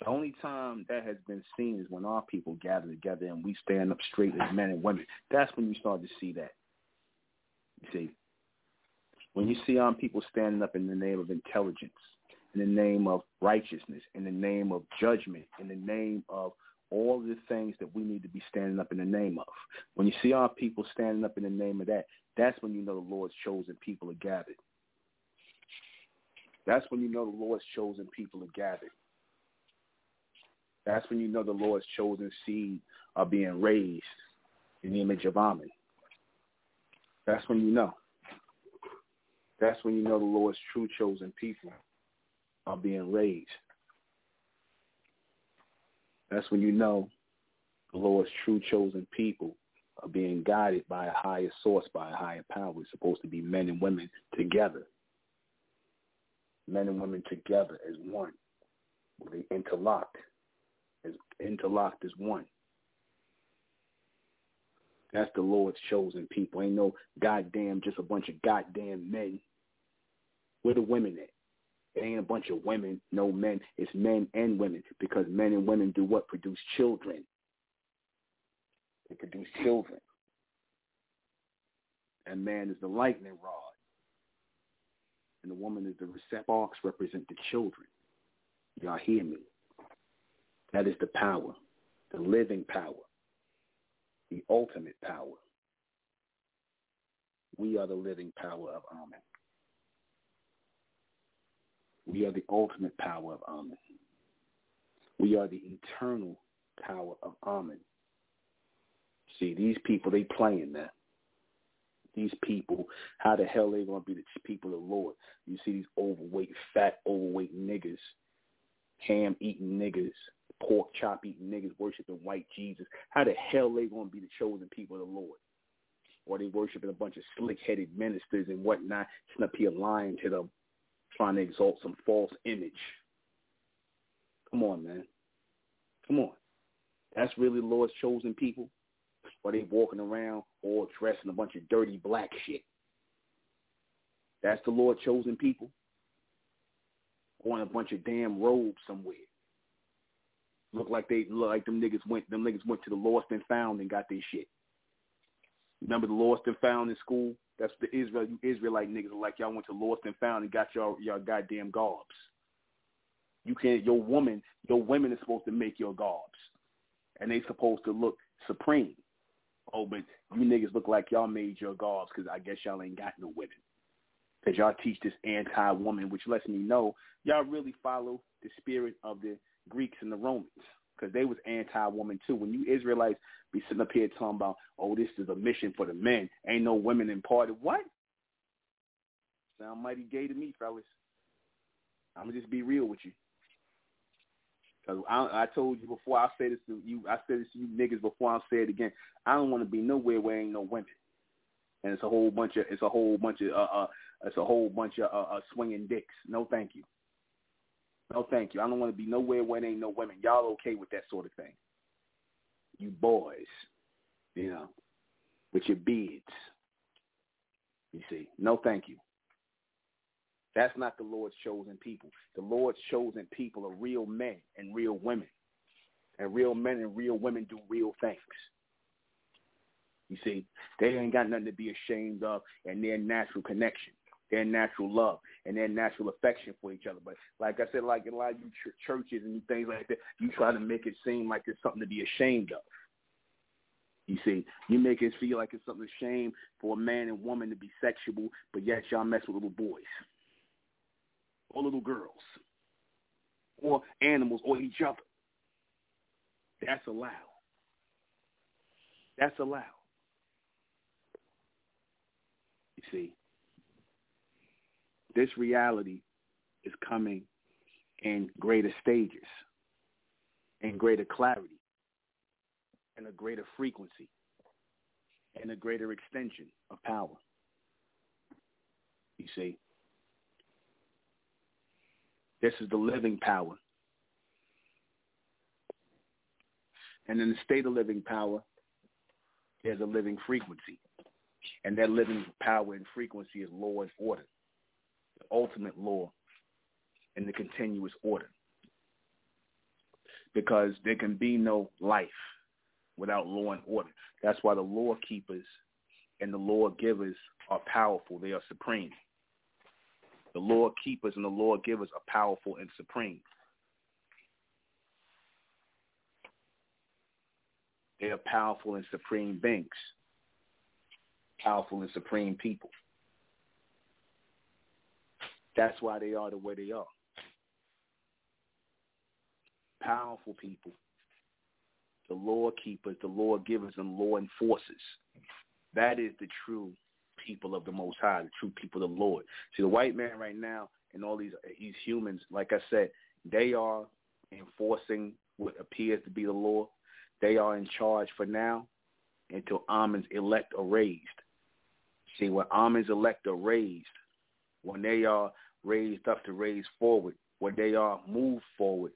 The only time that has been seen is when our people gather together and we stand up straight as men and women. That's when you start to see that. You see, when you see our people standing up in the name of intelligence, in the name of righteousness, in the name of judgment, in the name of all the things that we need to be standing up in the name of. When you see our people standing up in the name of that, that's when you know the Lord's chosen people are gathered. That's when you know the Lord's chosen people are gathered. That's when you know the Lord's chosen seed are being raised in the image of Amen. That's when you know. That's when you know the Lord's true chosen people are being raised. That's when you know the Lord's true chosen people are being guided by a higher source, by a higher power. It's supposed to be men and women together. Men and women together as one. They interlocked. As interlocked as one. That's the Lord's chosen people. Ain't no goddamn just a bunch of goddamn men. Where the women at? It ain't a bunch of women, no men. It's men and women because men and women do what? Produce children. They produce children. And man is the lightning rod. And the woman is the receptacles represent the children. Y'all hear me? That is the power, the living power, the ultimate power. We are the living power of Amen. We are the ultimate power of Amen. We are the eternal power of Amen. See, these people, they playing that. These people, how the hell they to be the people of the Lord? You see these overweight, fat, overweight niggas, ham-eating niggas, pork chop eating niggas worshiping white Jesus. How the hell they to be the chosen people of the Lord? Or they worshiping a bunch of slick-headed ministers and whatnot, sitting up here lying to them trying to exalt some false image. Come on, man. Come on. That's really the Lord's chosen people? Or they walking around all dressed in a bunch of dirty black shit? That's the Lord chosen people? Or in a bunch of damn robes somewhere? Look like they look like them niggas went them niggas went to the lost and found and got their shit. Remember the lost and found in school? That's the Israel you Israelite niggas like y'all went to lost and found and got y'all y'all goddamn garbs. You can't your woman your women are supposed to make your garbs. And they supposed to look supreme. Oh, but you niggas look like y'all made your garbs because I guess y'all ain't got no women. Because y'all teach this anti-woman, which lets me know y'all really follow the spirit of the Greeks and the Romans because they was anti-woman too. When you Israelites be sitting up here talking about, oh, this is a mission for the men, ain't no women in party. What? Sound mighty gay to me, fellas. I'm gonna just be real with you. I, I told you before, I say this to you, I said this to you niggas before. I'll say it again. I don't want to be nowhere where ain't no women, and it's a whole bunch of, it's a whole bunch of, uh, uh it's a whole bunch of uh, uh, swinging dicks. No, thank you. No, thank you. I don't want to be nowhere where ain't no women. Y'all okay with that sort of thing? You boys, you know, with your beards. You see, no, thank you. That's not the Lord's chosen people. The Lord's chosen people are real men and real women. And real men and real women do real things. You see, they ain't got nothing to be ashamed of and their natural connection. their natural love and their natural affection for each other. But like I said, like in a lot of you ch- churches and things like that, you try to make it seem like it's something to be ashamed of. You see, you make it feel like it's something to shame for a man and woman to be sexual, but yet y'all mess with little boys or little girls or animals or each other. That's allowed. That's allowed. You see, this reality is coming in greater stages, in greater clarity, in a greater frequency, and a greater extension of power. You see, this is the living power. And in the state of living power, there's a living frequency. And that living power and frequency is law and order, the ultimate law and the continuous order. Because there can be no life without law and order. That's why the law keepers and the law givers are powerful. They are supreme. The law keepers and the law givers are powerful and supreme. They are powerful and supreme beings, powerful and supreme people. That's why they are the way they are. Powerful people, the law keepers, the law givers, and law enforcers. That is the true people of the Most High, the true people of the Lord. See, the white man right now and all these these humans, like I said, they are enforcing what appears to be the law. They are in charge for now until Amun's elect are raised. See, when Amun's elect are raised, when they are raised up to raise forward, when they are moved forward,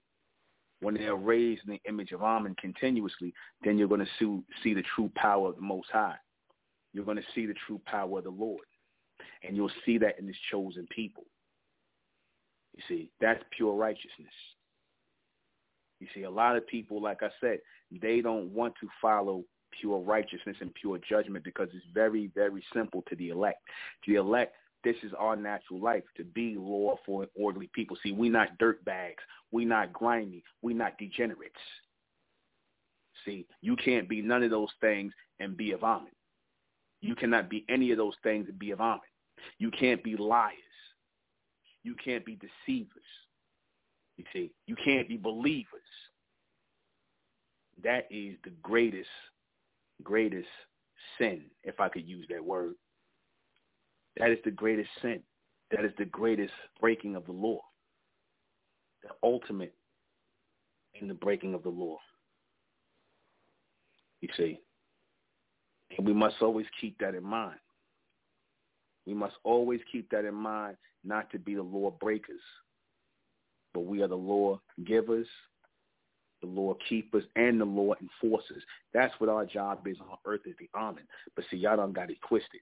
when they are raised in the image of Amun continuously, then you're going to see, see the true power of the Most High you're going to see the true power of the Lord. And you'll see that in his chosen people. You see, that's pure righteousness. You see, a lot of people, like I said, they don't want to follow pure righteousness and pure judgment because it's very, very simple to the elect. To the elect, this is our natural life to be lawful and orderly people. See, we're not dirt bags. We're not grimy. We're not degenerates. See, you can't be none of those things and be of Amun. You cannot be any of those things and be of Amun. You can't be liars. You can't be deceivers. You see, you can't be believers. That is the greatest, greatest sin, if I could use that word. That is the greatest sin. That is the greatest breaking of the law. The ultimate in the breaking of the law. You see, and we must always keep that in mind. We must always keep that in mind, not to be the law breakers, but we are the law givers, the law keepers, and the law enforcers. That's what our job is on earth is the Amun. But see, y'all done got it twisted.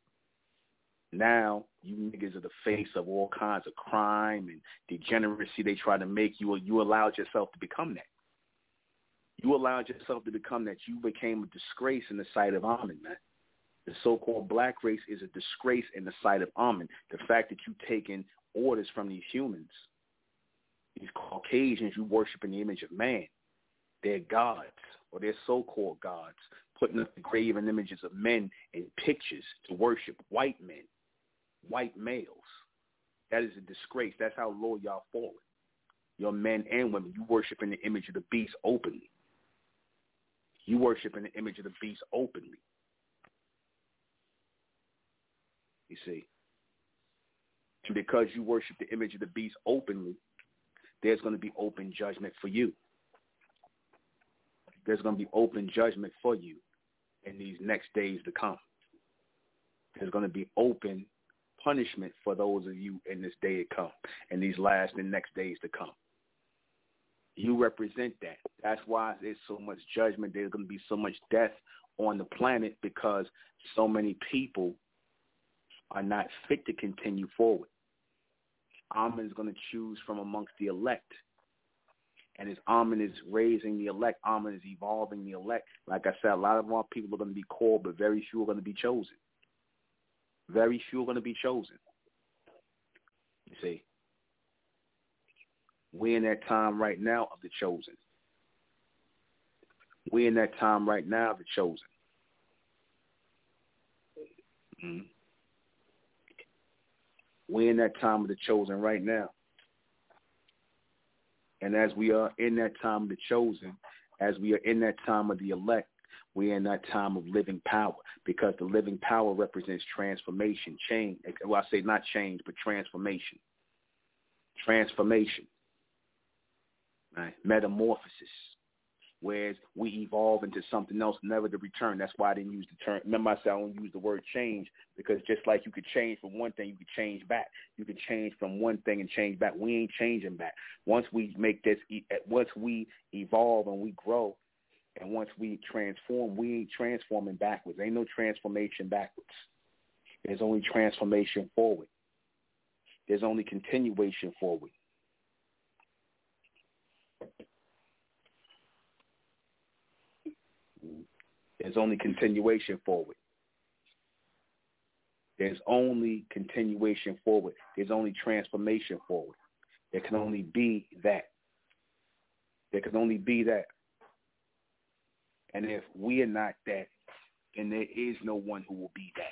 Now you niggas are the face of all kinds of crime and degeneracy they try to make you. You allowed yourself to become that. You allowed yourself to become that. You became a disgrace in the sight of Amun, man. The so-called black race is a disgrace in the sight of Amun. The fact that you taking orders from these humans, these Caucasians you worship in the image of man, they're gods or they're so-called gods, putting up the graven images of men in pictures to worship white men, white males. That is a disgrace. That's how low y'all fallen. Your men and women, you worship in the image of the beast openly. You worship in the image of the beast openly. You see. And because you worship the image of the beast openly, there's going to be open judgment for you. There's going to be open judgment for you in these next days to come. There's going to be open punishment for those of you in this day to come, and these last and next days to come. You represent that. That's why there's so much judgment. There's going to be so much death on the planet because so many people are not fit to continue forward. Amun is going to choose from amongst the elect. And as Amun is raising the elect, Amun is evolving the elect. Like I said, a lot of our people are going to be called, but very few are going to be chosen. Very few are going to be chosen. You see, we're in that time right now of the chosen. We're in that time right now of the chosen. Mm-hmm. We're in that time of the chosen right now. And as we are in that time of the chosen, as we are in that time of the elect, we're in that time of living power because the living power represents transformation, change. Well, I say not change, but transformation. Transformation. Right? Metamorphosis. Whereas we evolve into something else, never to return. That's why I didn't use the term. Remember, I said I don't use the word change because just like you could change from one thing, you could change back. You could change from one thing and change back. We ain't changing back. Once we make this, eh, once we evolve and we grow, and once we transform, we ain't transforming backwards. Ain't no transformation backwards. There's only transformation forward. There's only continuation forward. There's only continuation forward. There's only continuation forward. There's only transformation forward. There can only be that. There can only be that. And if we are not that, then there is no one who will be that.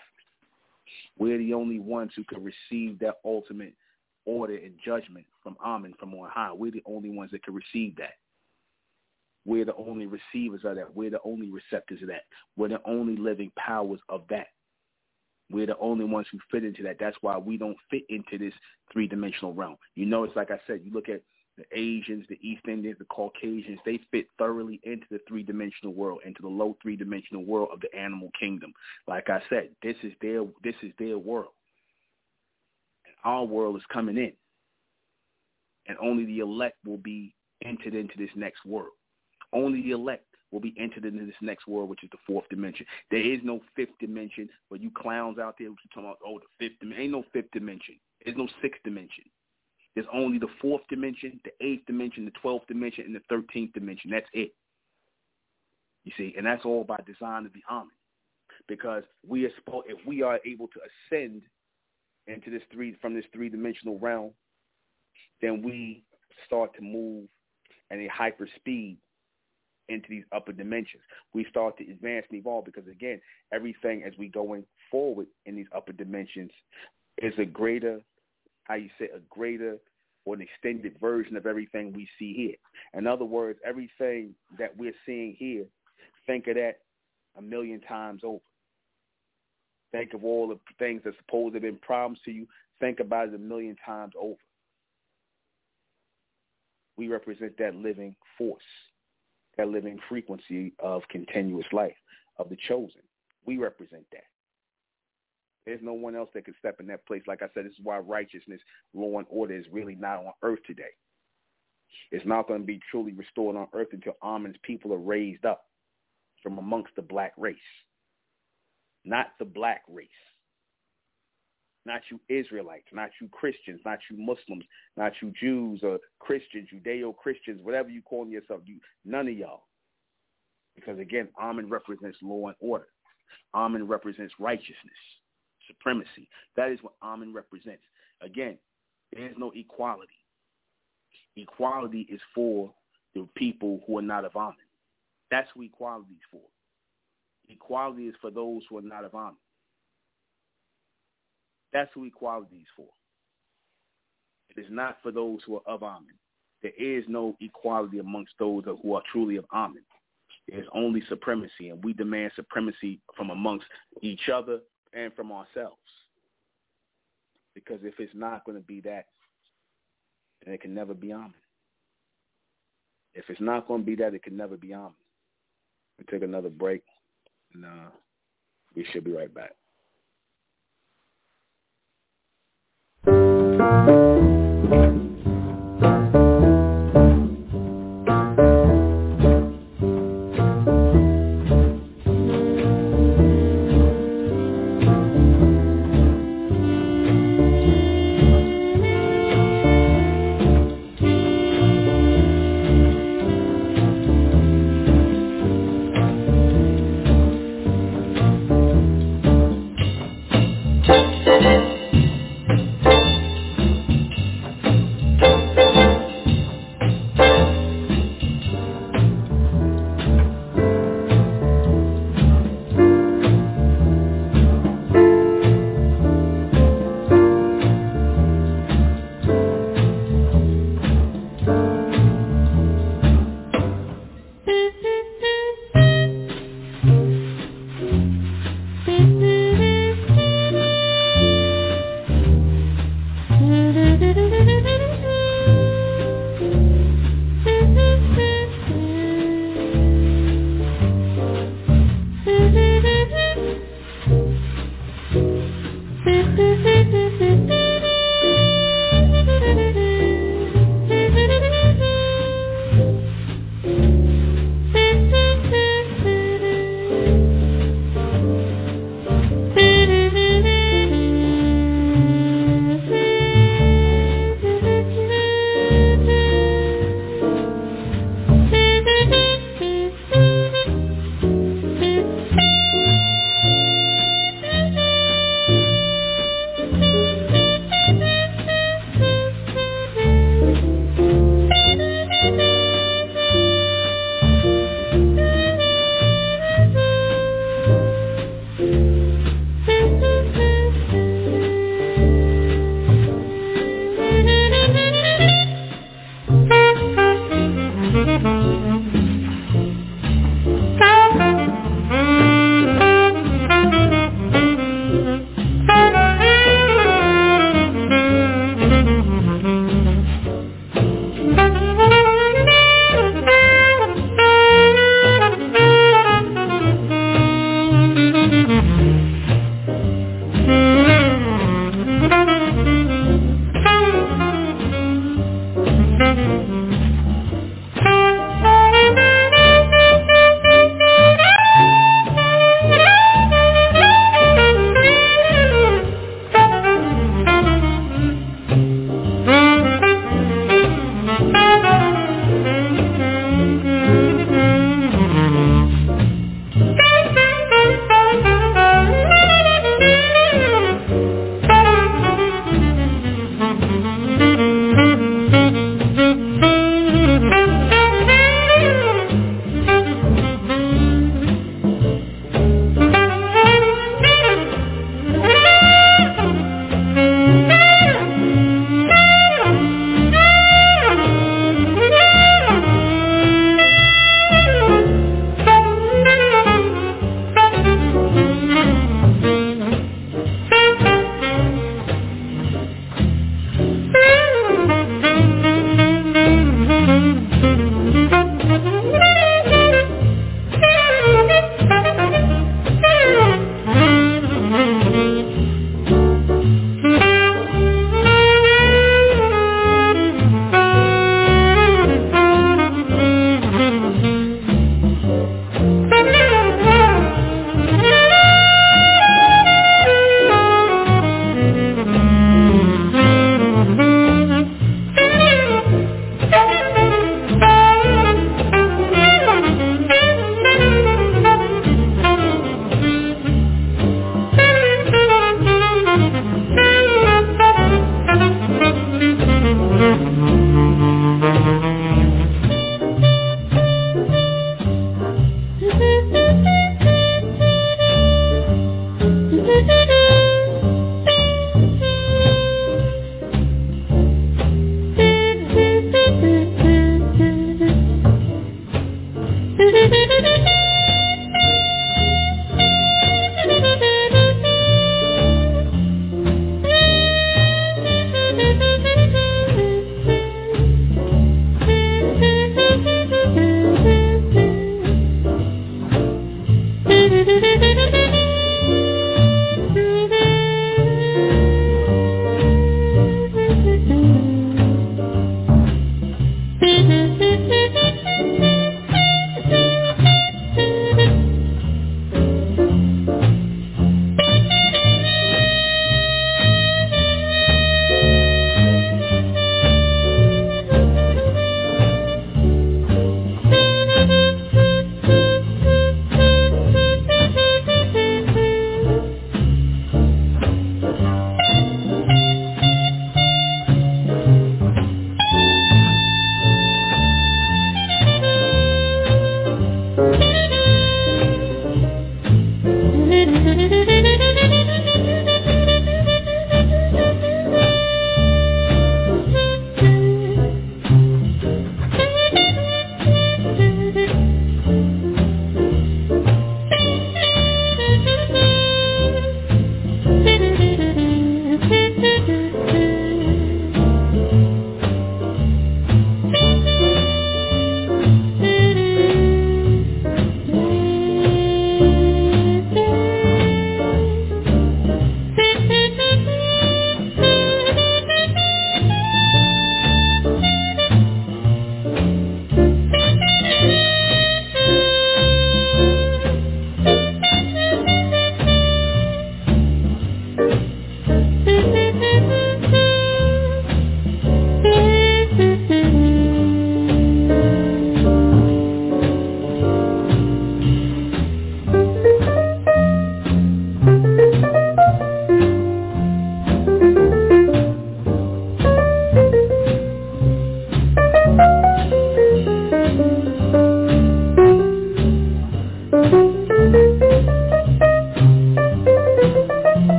We're the only ones who can receive that ultimate order and judgment from Amen from on high. We're the only ones that can receive that. We're the only receivers of that. We're the only receptors of that. We're the only living powers of that. We're the only ones who fit into that. That's why we don't fit into this three-dimensional realm. You know, it's like I said, you look at the Asians, the East Indians, the Caucasians, they fit thoroughly into the three-dimensional world, into the low three-dimensional world of the animal kingdom. Like I said, this is their this is their world. And our world is coming in. And only the elect will be entered into this next world. Only the elect will be entered into this next world, which is the fourth dimension. There is no fifth dimension, but you clowns out there, what you talking about, oh, the fifth dimension. Ain't no fifth dimension. There's no sixth dimension. There's only the fourth dimension, the eighth dimension, the twelfth dimension, and the thirteenth dimension. That's it. You see, and that's all by design of the Amen. Because we are supposed, if we are able to ascend into this three from this three dimensional realm, then we start to move at a hyper speed into these upper dimensions. We start to advance and evolve because again, everything as we going forward in these upper dimensions is a greater, how you say, a greater or an extended version of everything we see here. In other words, everything that we're seeing here, think of that a million times over. Think of all the things that supposed to have been promised to you. Think about it a million times over. We represent that living force that living frequency of continuous life, of the chosen. We represent that. There's no one else that can step in that place. Like I said, this is why righteousness, law and order is really not on earth today. It's not going to be truly restored on earth until Amen's people are raised up from amongst the black race. Not the black race not you Israelites, not you Christians, not you Muslims, not you Jews or Christians, Judeo-Christians, whatever you call yourself, you none of y'all. Because again, Amen represents law and order. Amen represents righteousness, supremacy. That is what Amen represents. Again, there is no equality. Equality is for the people who are not of Amen. That's who equality is for. Equality is for those who are not of Amen. That's who equality is for. It is not for those who are of Amen. There is no equality amongst those who are truly of Amen. There's only supremacy, and we demand supremacy from amongst each other and from ourselves. Because if it's not going to be that, then it can never be Amen. If it's not going to be that, it can never be Amen. We take another break, and uh, we should be right back. Never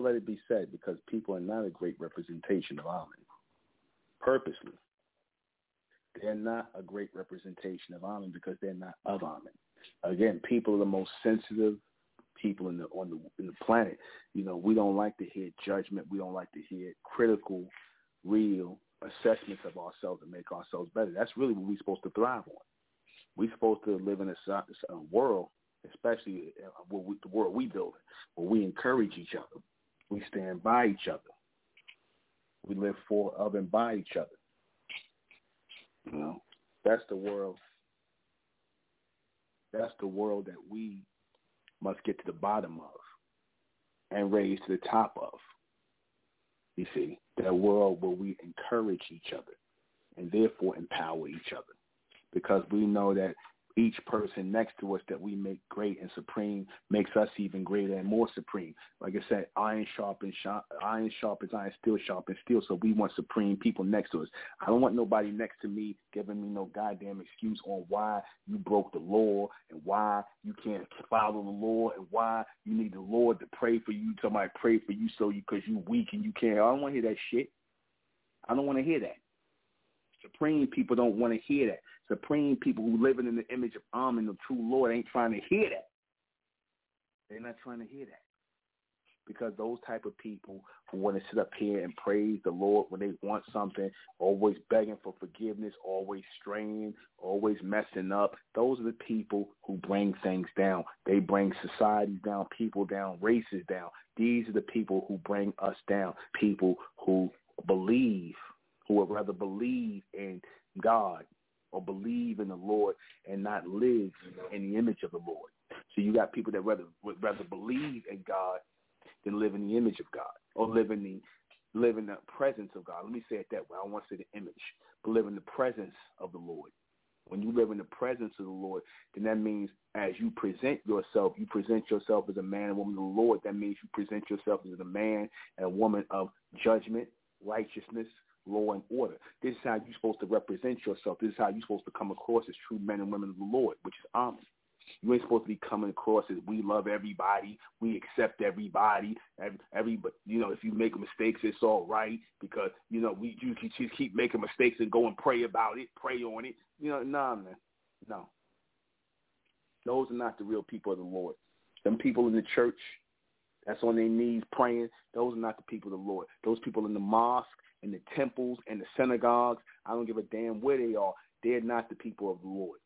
Let it be said because people are not a great representation of Amen. Purposely. They're not a great representation of Amen because they're not of Amen. Again, people are the most sensitive people in the on the in the planet. You know, we don't like to hear judgment. We don't like to hear critical, real assessments of ourselves and make ourselves better. That's really what we're supposed to thrive on. We're supposed to live in a, a world, especially uh, we, the world we build, where we encourage each other. We stand by each other. We live for, of, and by each other. You know, that's the world. That's the world that we must get to the bottom of and raise to the top of. You see, that world where we encourage each other and therefore empower each other because we know that each person next to us that we make great and supreme makes us even greater and more supreme. Like I said, iron sharpens sharp, iron sharpens iron, steel sharpens steel. So we want supreme people next to us. I don't want nobody next to me giving me no goddamn excuse on why you broke the law and why you can't follow the law and why you need the Lord to pray for you. Somebody pray for you so you because you weak and you can't. I don't want to hear that shit. I don't want to hear that. Supreme people don't want to hear that. Supreme people who living in the image of Amen, the true Lord, ain't trying to hear that. They're not trying to hear that. Because those type of people who want to sit up here and praise the Lord when they want something, always begging for forgiveness, always straying, always messing up, those are the people who bring things down. They bring societies down, people down, races down. These are the people who bring us down, people who believe, who would rather believe in God or believe in the Lord and not live in the image of the Lord. So you got people that rather would rather believe in God than live in the image of God or live in the live in the presence of God. Let me say it that way. I don't want to say the image, but live in the presence of the Lord. When you live in the presence of the Lord, then that means as you present yourself, you present yourself as a man and woman of the Lord. That means you present yourself as a man and a woman of judgment, righteousness, law and order. This is how you're supposed to represent yourself. This is how you're supposed to come across as true men and women of the Lord, which is Amen. You ain't supposed to be coming across as we love everybody, we accept everybody, every, every but you know if you make mistakes, it's all right because you know we you just keep making mistakes and go and pray about it, pray on it. You know, nah, man, no. Those are not the real people of the Lord. Them people in the church that's on their knees praying, those are not the people of the Lord. Those people in the mosque, in the temples and the synagogues. I don't give a damn where they are. They're not the people of the Lord.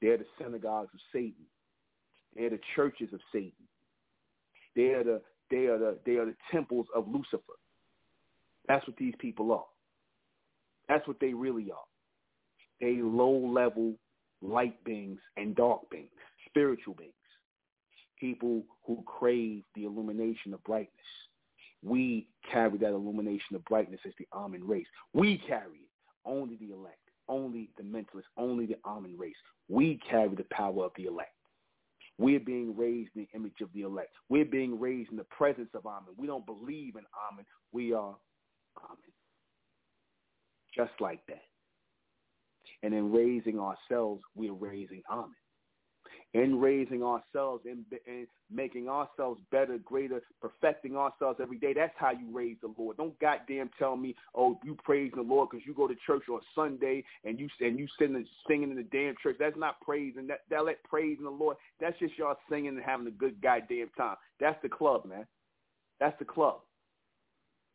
They're the synagogues of Satan. They're the churches of Satan. They are the they are the they are the temples of Lucifer. That's what these people are. That's what they really are. They low level light beings and dark beings, spiritual beings. People who crave the illumination of brightness we carry that illumination of brightness as the Amen race. We carry it. Only the elect, only the mentalists, only the Amen race. We carry the power of the elect. We're being raised in the image of the elect. We're being raised in the presence of Amen. We don't believe in Amen. We are Amen. Just like that. And in raising ourselves, we're raising Amen in raising ourselves and, making ourselves better, greater, perfecting ourselves every day. That's how you raise the Lord. Don't goddamn tell me, oh, you praise the Lord because you go to church on Sunday and you and you sitting singing in the damn church. That's not praising. That that let praising the Lord. That's just y'all singing and having a good goddamn time. That's the club, man. That's the club.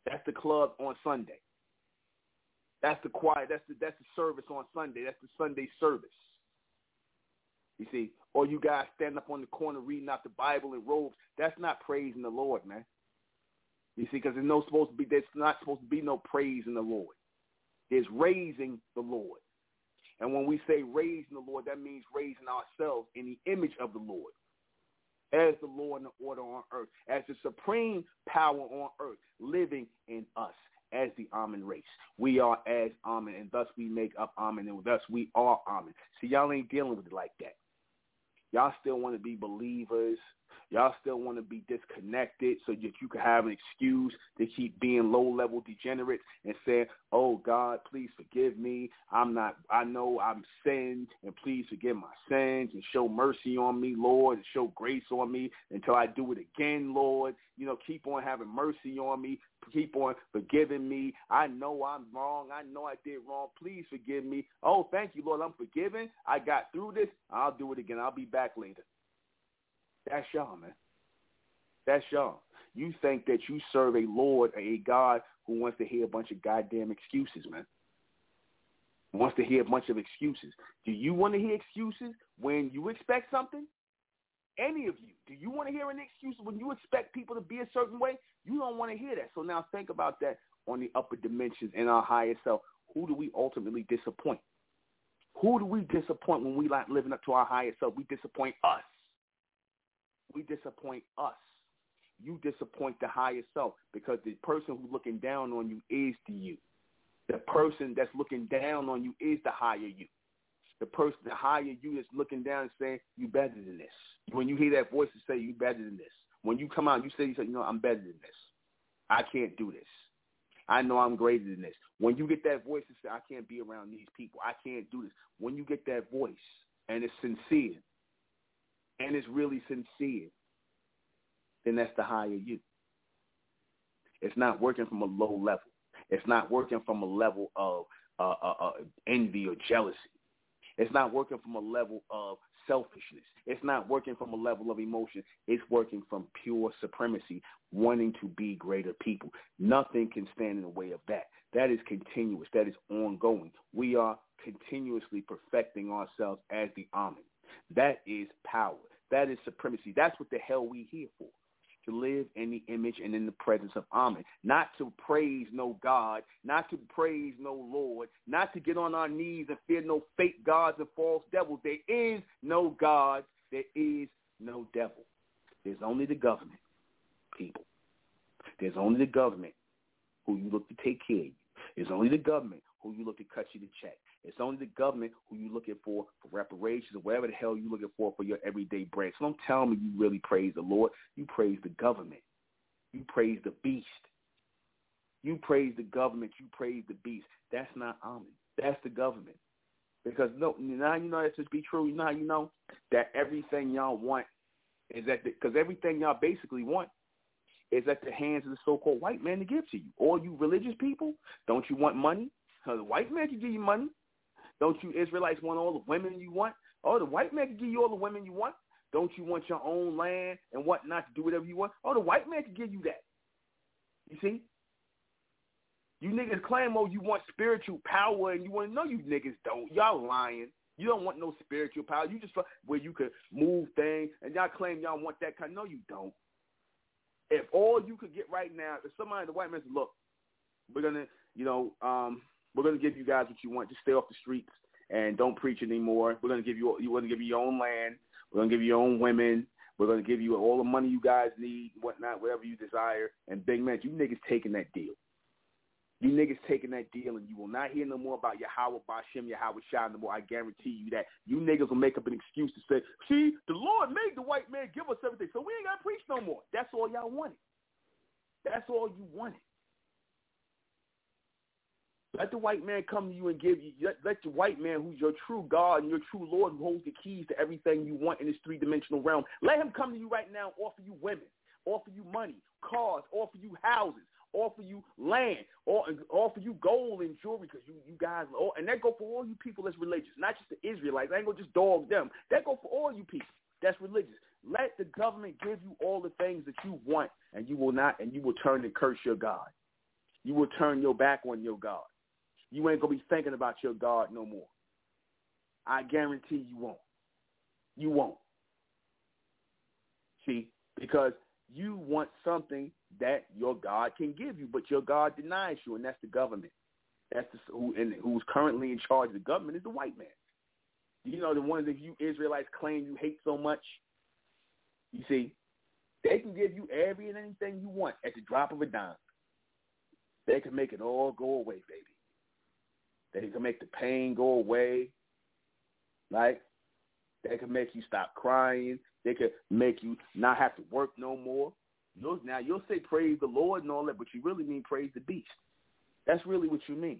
That's the club on Sunday. That's the quiet. That's the that's the service on Sunday. That's the Sunday service. You see, or you guys stand up on the corner reading out the Bible in robes. That's not praising the Lord, man. You see, because there's no supposed to be there's not supposed to be no praise in the Lord. There's raising the Lord. And when we say raising the Lord, that means raising ourselves in the image of the Lord as the Lord and the order on earth, as the supreme power on earth, living in us as the Amen race. We are as Amen, and thus we make up Amen, and thus we are Amen. See, y'all ain't dealing with it like that. Y'all still want to be believers. Y'all still want to be disconnected so that you can have an excuse to keep being low-level degenerates and saying, "Oh God, please forgive me. I'm not. I know I'm sinned, and please forgive my sins and show mercy on me, Lord, and show grace on me until I do it again, Lord. You know, keep on having mercy on me. Keep on forgiving me. I know I'm wrong. I know I did wrong. Please forgive me. Oh, thank you, Lord. I'm forgiven. I got through this. I'll do it again. I'll be back later. That's y'all, man. That's y'all. You think that you serve a Lord, a God who wants to hear a bunch of goddamn excuses, man. Wants to hear a bunch of excuses. Do you want to hear excuses when you expect something? Any of you, do you want to hear an excuse when you expect people to be a certain way? You don't want to hear that. So now think about that on the upper dimensions in our higher self. Who do we ultimately disappoint? Who do we disappoint when we like living up to our higher self? We disappoint us we disappoint us. You disappoint the higher self because the person who's looking down on you is the you. The person that's looking down on you is the higher you. The person, the higher you that's looking down and saying, you better than this. When you hear that voice to say, you better than this. When you come out, you say, you, say, you know, I'm better than this. I can't do this. I know I'm greater than this. When you get that voice to say, I can't be around these people. I can't do this. When you get that voice and it's sincere, and it's really sincere, then that's the higher you. It's not working from a low level. It's not working from a level of uh, uh, uh, envy or jealousy. It's not working from a level of selfishness. It's not working from a level of emotion. It's working from pure supremacy, wanting to be greater people. Nothing can stand in the way of that. That is continuous. That is ongoing. We are continuously perfecting ourselves as the Amen. That is power. That is supremacy. That's what the hell we here for. To live in the image and in the presence of Amen. Not to praise no God, not to praise no Lord, not to get on our knees and fear no fake gods and false devils. There is no God. There is no devil. There's only the government, people. There's only the government who you look to take care of you. There's only the government who you look to cut you the check. It's only the government who you're looking for for reparations or whatever the hell you're looking for for your everyday bread. So don't tell me you really praise the Lord. You praise the government. You praise the beast. You praise the government. You praise the beast. That's not Amen. That's the government. Because no, now you know that to be true. Now you know that everything y'all want is that because everything y'all basically want is at the hands of the so-called white man to give to you. All you religious people, don't you want money? Because The white man can give you money. Don't you Israelites want all the women you want? Oh, the white man can give you all the women you want. Don't you want your own land and whatnot to do whatever you want? Oh, the white man can give you that. You see? You niggas claim, oh, you want spiritual power, and you want to know you niggas don't. Y'all lying. You don't want no spiritual power. You just where you could move things, and y'all claim y'all want that kind. No, you don't. If all you could get right now, if somebody, the white man said, look, we're gonna, you know, um, we're going to give you guys what you want. Just stay off the streets and don't preach anymore. We're going to give you you want to give you your own land. We're going to give you your own women. We're going to give you all the money you guys need, whatnot, whatever you desire. And big man, you niggas taking that deal. You niggas taking that deal, and you will not hear no more about Yahweh Bashem, Yahweh Shah no more. I guarantee you that. You niggas will make up an excuse to say, see, the Lord made the white man give us everything, so we ain't got to preach no more. That's all y'all wanted. That's all you wanted. Let the white man come to you and give you. Let, let the white man, who's your true God and your true Lord, who holds the keys to everything you want in this three-dimensional realm, let him come to you right now, offer you women, offer you money, cars, offer you houses, offer you land, or offer you gold and jewelry because you you guys, and that go for all you people that's religious, not just the Israelites. I ain't gonna just dog them. That go for all you people that's religious. Let the government give you all the things that you want, and you will not, and you will turn and curse your God. You will turn your back on your God you ain't gonna be thinking about your God no more. I guarantee you won't. You won't. See, because you want something that your God can give you, but your God denies you, and that's the government. That's the, who and who's currently in charge of the government is the white man. You know the ones that you Israelites claim you hate so much. You see, they can give you every and anything you want at the drop of a dime. They can make it all go away, baby that he can make the pain go away. Like they can make you stop crying. They could make you not have to work no more. You'll, now you'll say praise the Lord and all that, but you really mean praise the beast. That's really what you mean.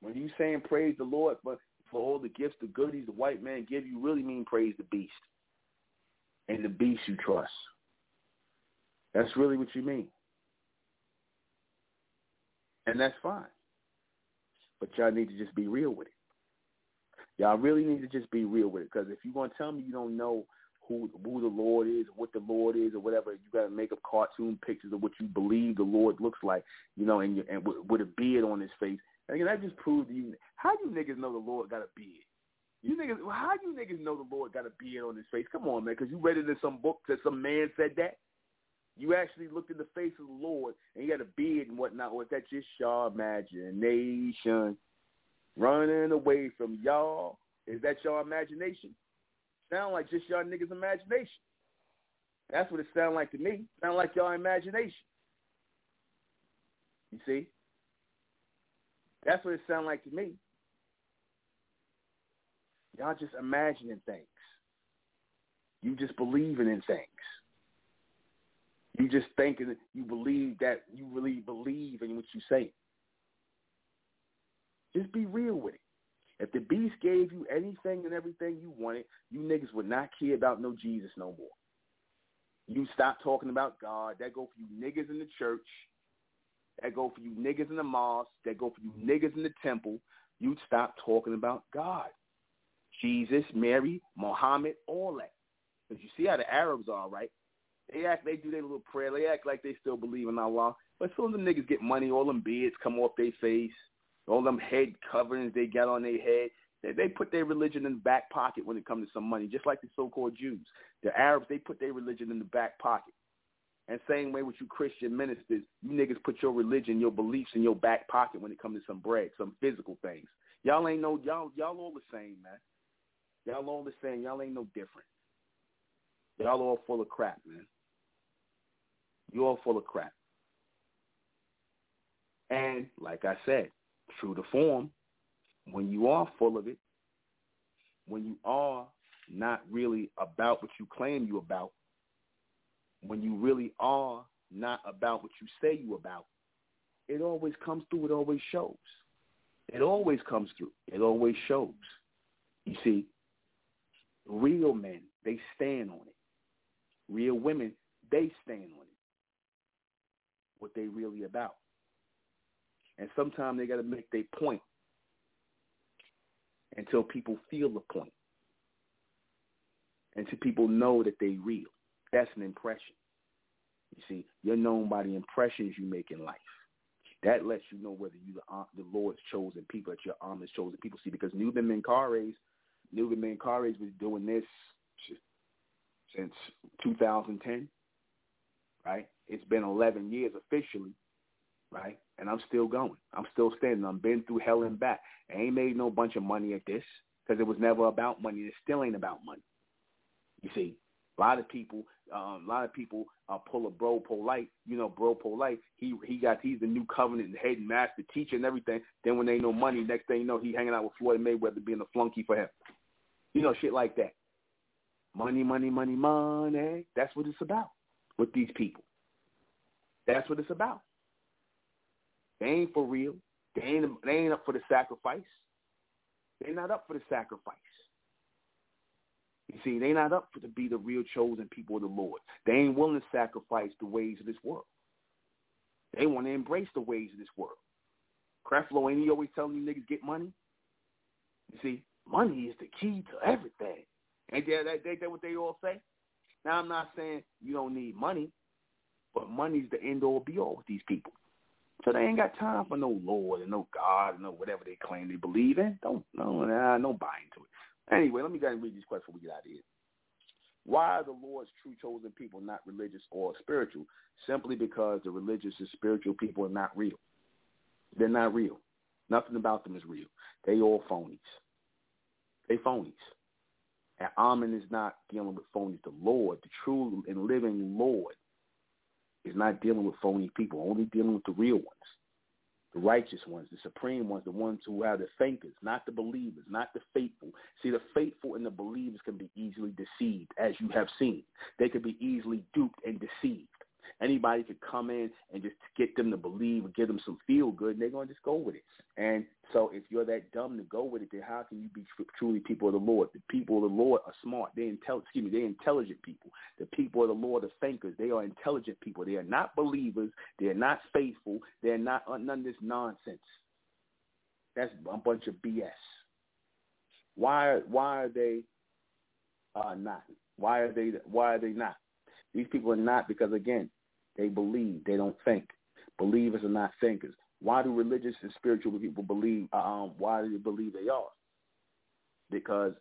When you saying praise the Lord for, for all the gifts, the goodies the white man give you, really mean praise the beast. And the beast you trust. That's really what you mean. And that's fine. But y'all need to just be real with it. Y'all really need to just be real with it. Because if you're going to tell me you don't know who who the Lord is, what the Lord is, or whatever. You got to make up cartoon pictures of what you believe the Lord looks like, you know, and and with, with a beard on his face. And that just proves you how you niggas know the Lord got a beard. You niggas, how you niggas know the Lord got a beard on his face? Come on, man, because you read it in some book that some man said that. You actually looked in the face of the Lord and you had a beard and whatnot. Or is that just your imagination? Running away from y'all. Is that your imagination? Sound like just y'all niggas' imagination. That's what it sound like to me. Sound like y'all imagination. You see? That's what it sound like to me. Y'all just imagining things. You just believing in things. You just think thinking you believe that you really believe in what you say. Just be real with it. If the beast gave you anything and everything you wanted, you niggas would not care about no Jesus no more. You stop talking about God. That go for you niggas in the church. That go for you niggas in the mosque. That go for you niggas in the temple. You'd stop talking about God. Jesus, Mary, Muhammad, all that. Because you see how the Arabs are, right? They act, they do their little prayer. They act like they still believe in Allah. But some of them niggas get money. All them beards come off their face all them head coverings they got on their head. They, they put their religion in the back pocket when it comes to some money, just like the so-called Jews. The Arabs, they put their religion in the back pocket. And same way with you Christian ministers, you niggas put your religion, your beliefs in your back pocket when it comes to some bread, some physical things. Y'all ain't no y'all y'all all the same, man. Y'all all the same. Y'all ain't no different. Y'all all full of crap, man. You all full of crap. And like I said, true to form, when you are full of it, when you are not really about what you claim you about, when you really are not about what you say you about, it always comes through. It always shows. It always comes through. It always shows. You see, real men, they stand on it. Real women, they stand on it. What they really about. And sometimes they got to make their point until people feel the point. Until people know that they real. That's an impression. You see, you're known by the impressions you make in life. That lets you know whether you the, uh, the Lord's chosen people, that you're honest chosen people. See, because Nuben Menkarayzz, Nuben Menkarayzz was doing this since 2010, right? It's been 11 years officially, right? And I'm still going. I'm still standing. I've been through hell and back. I ain't made no bunch of money at this because it was never about money. It still ain't about money. You see, a lot of people, um, a lot of people uh, pull a Bro Polight. You know, Bro Polight. He he got he's the new covenant head master teacher and everything. Then when they ain't no money, next thing you know, he hanging out with Floyd Mayweather being a flunky for him. You know, shit like that. Money, money, money, money. That's what it's about with these people. That's what it's about. They ain't for real. They ain't they ain't up for the sacrifice. They're not up for the sacrifice. You see, they're not up for to be the real chosen people of the Lord. They ain't willing to sacrifice the ways of this world. They want to embrace the ways of this world. Creflo, ain't he always telling you niggas get money? You see, money is the key to everything. Ain't that, that, that, that what they all say? Now, I'm not saying you don't need money, but money's the end all be all with these people. So they ain't got time for no Lord and no God and no whatever they claim they believe in. Don't no nah, no buy into it. Anyway, let me go and read these questions before we get out of here. Why are the Lord's true chosen people not religious or spiritual? Simply because the religious and spiritual people are not real. They're not real. Nothing about them is real. They all phonies. They phonies. And Amen is not dealing with phonies. The Lord, the true and living Lord, is not dealing with phony people, only dealing with the real ones. the righteous ones, the supreme ones, the ones who are the thinkers, not the believers, not the faithful. See, the faithful and the believers can be easily deceived, as you have seen. They can be easily duped and deceived. Anybody could come in and just get them to believe or give them some feel good, and they're going to just go with it. And so if you're that dumb to go with it, then how can you be truly people of the Lord? The people of the Lord are smart. They intel- excuse me, they're intelligent people. The people of the Lord are thinkers. They are intelligent people. They are not believers. They are not faithful. They're not none of this nonsense. That's a bunch of BS. Why why are they uh, not? Why are they why are they not? These people are not because again, they believe. They don't think. Believers are not thinkers. Why do religious and spiritual people believe? Um, why do they believe they are? Because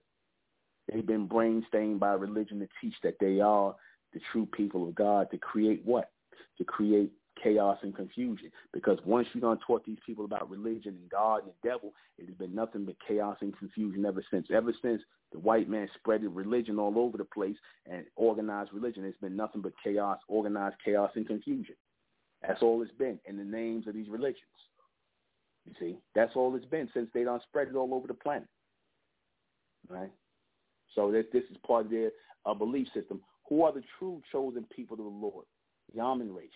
they've been brain stained by religion to teach that they are the true people of God to create what? To create chaos and confusion. Because once going to talk these people about religion and God and the devil, it has been nothing but chaos and confusion ever since. Ever since the white man spread religion all over the place and organized religion, it's been nothing but chaos, organized chaos and confusion. That's all it's been in the names of these religions. You see, that's all it's been since they don't spread it all over the planet. Right? So this this is part of their uh, belief system. Who are the true chosen people of the Lord? The race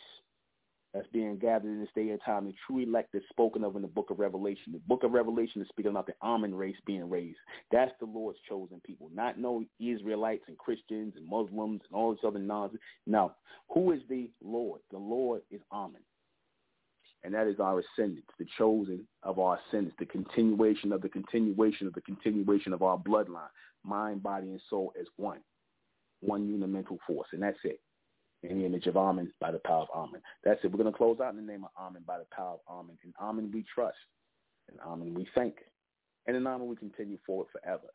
that's being gathered in this day and time, the true elect is spoken of in the book of Revelation. The book of Revelation is speaking about the Amen race being raised. That's the Lord's chosen people, not no Israelites and Christians and Muslims and all this other nonsense. No. Who is the Lord? The Lord is Amen. And that is our ascendants, the chosen of our ascendants, the continuation of the continuation of the continuation of our bloodline, mind, body, and soul as one, one unimental force. And that's it in the image of Amen by the power of Amen. That's it. We're going to close out in the name of Amen by the power of Amen. In Amen we trust. In Amen we thank. And in Amen we continue forward forever.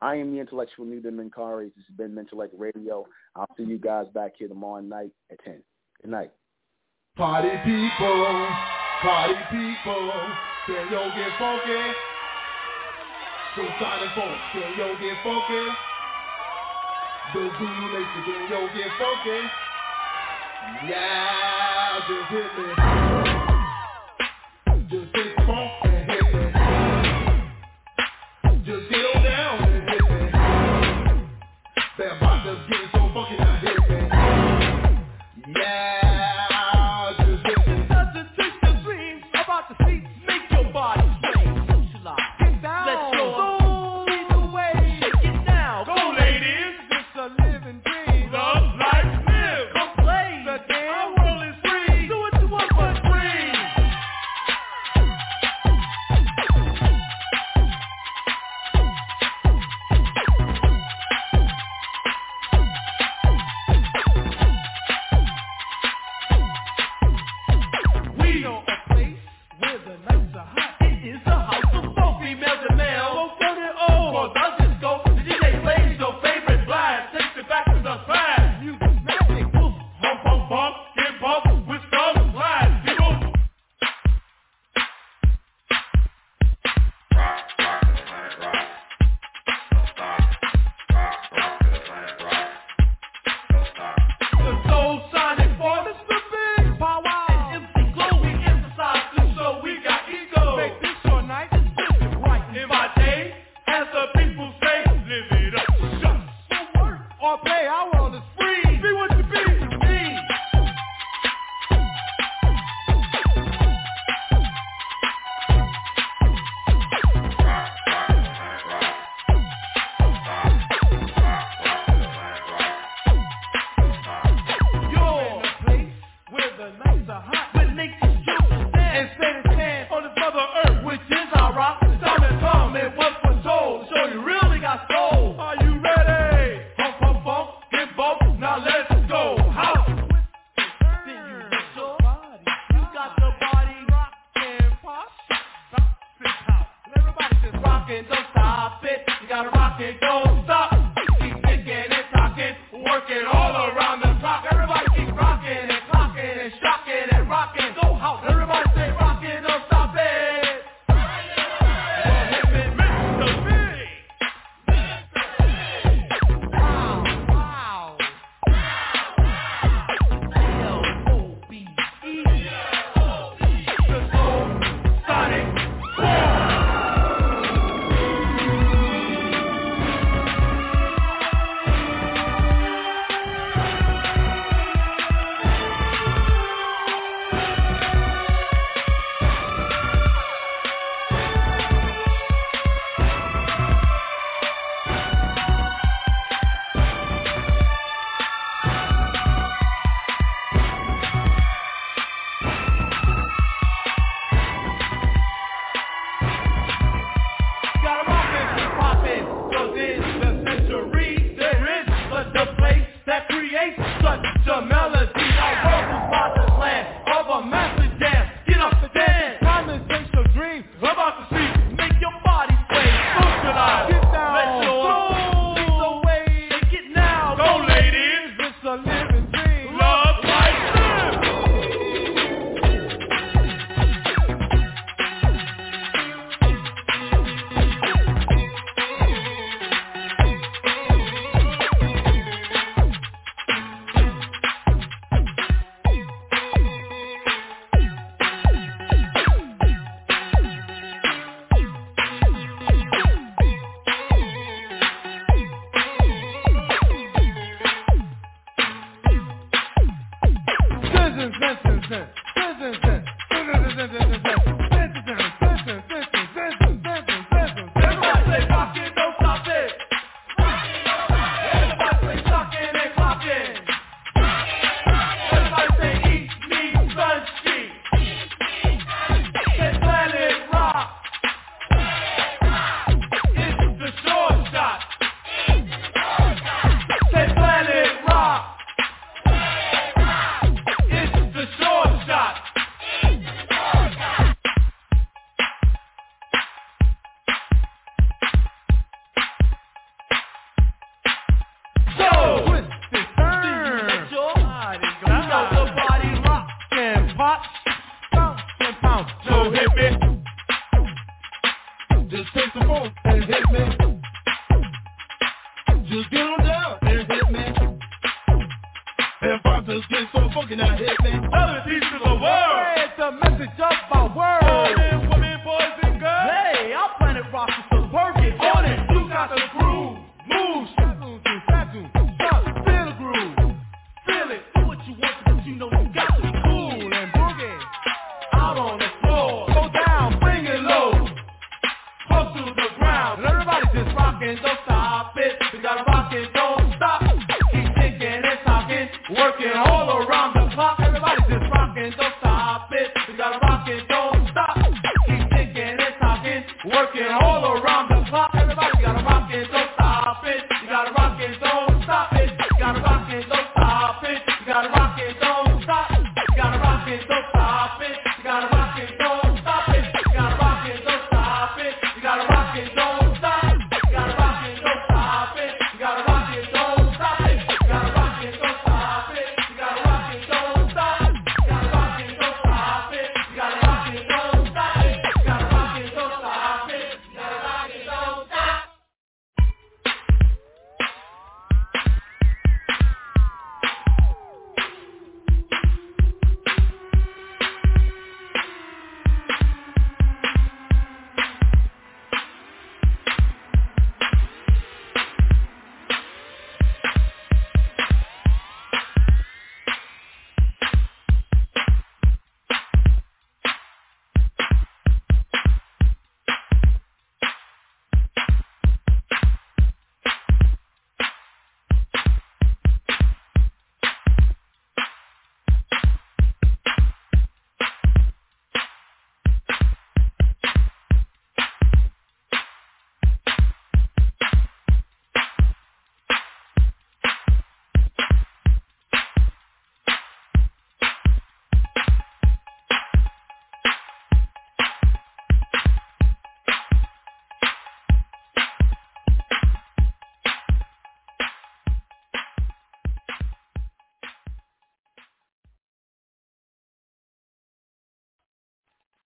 I am the intellectual Nuben Menkarayzz. This has been Mentellect Radio. I'll see you guys back here tomorrow night at 10. Good night. Party people, party people, can yo get funky? Silent folks, can yo get funky? The Zulu Nation, can yo get funky? Yeah, just hit me. Just hit and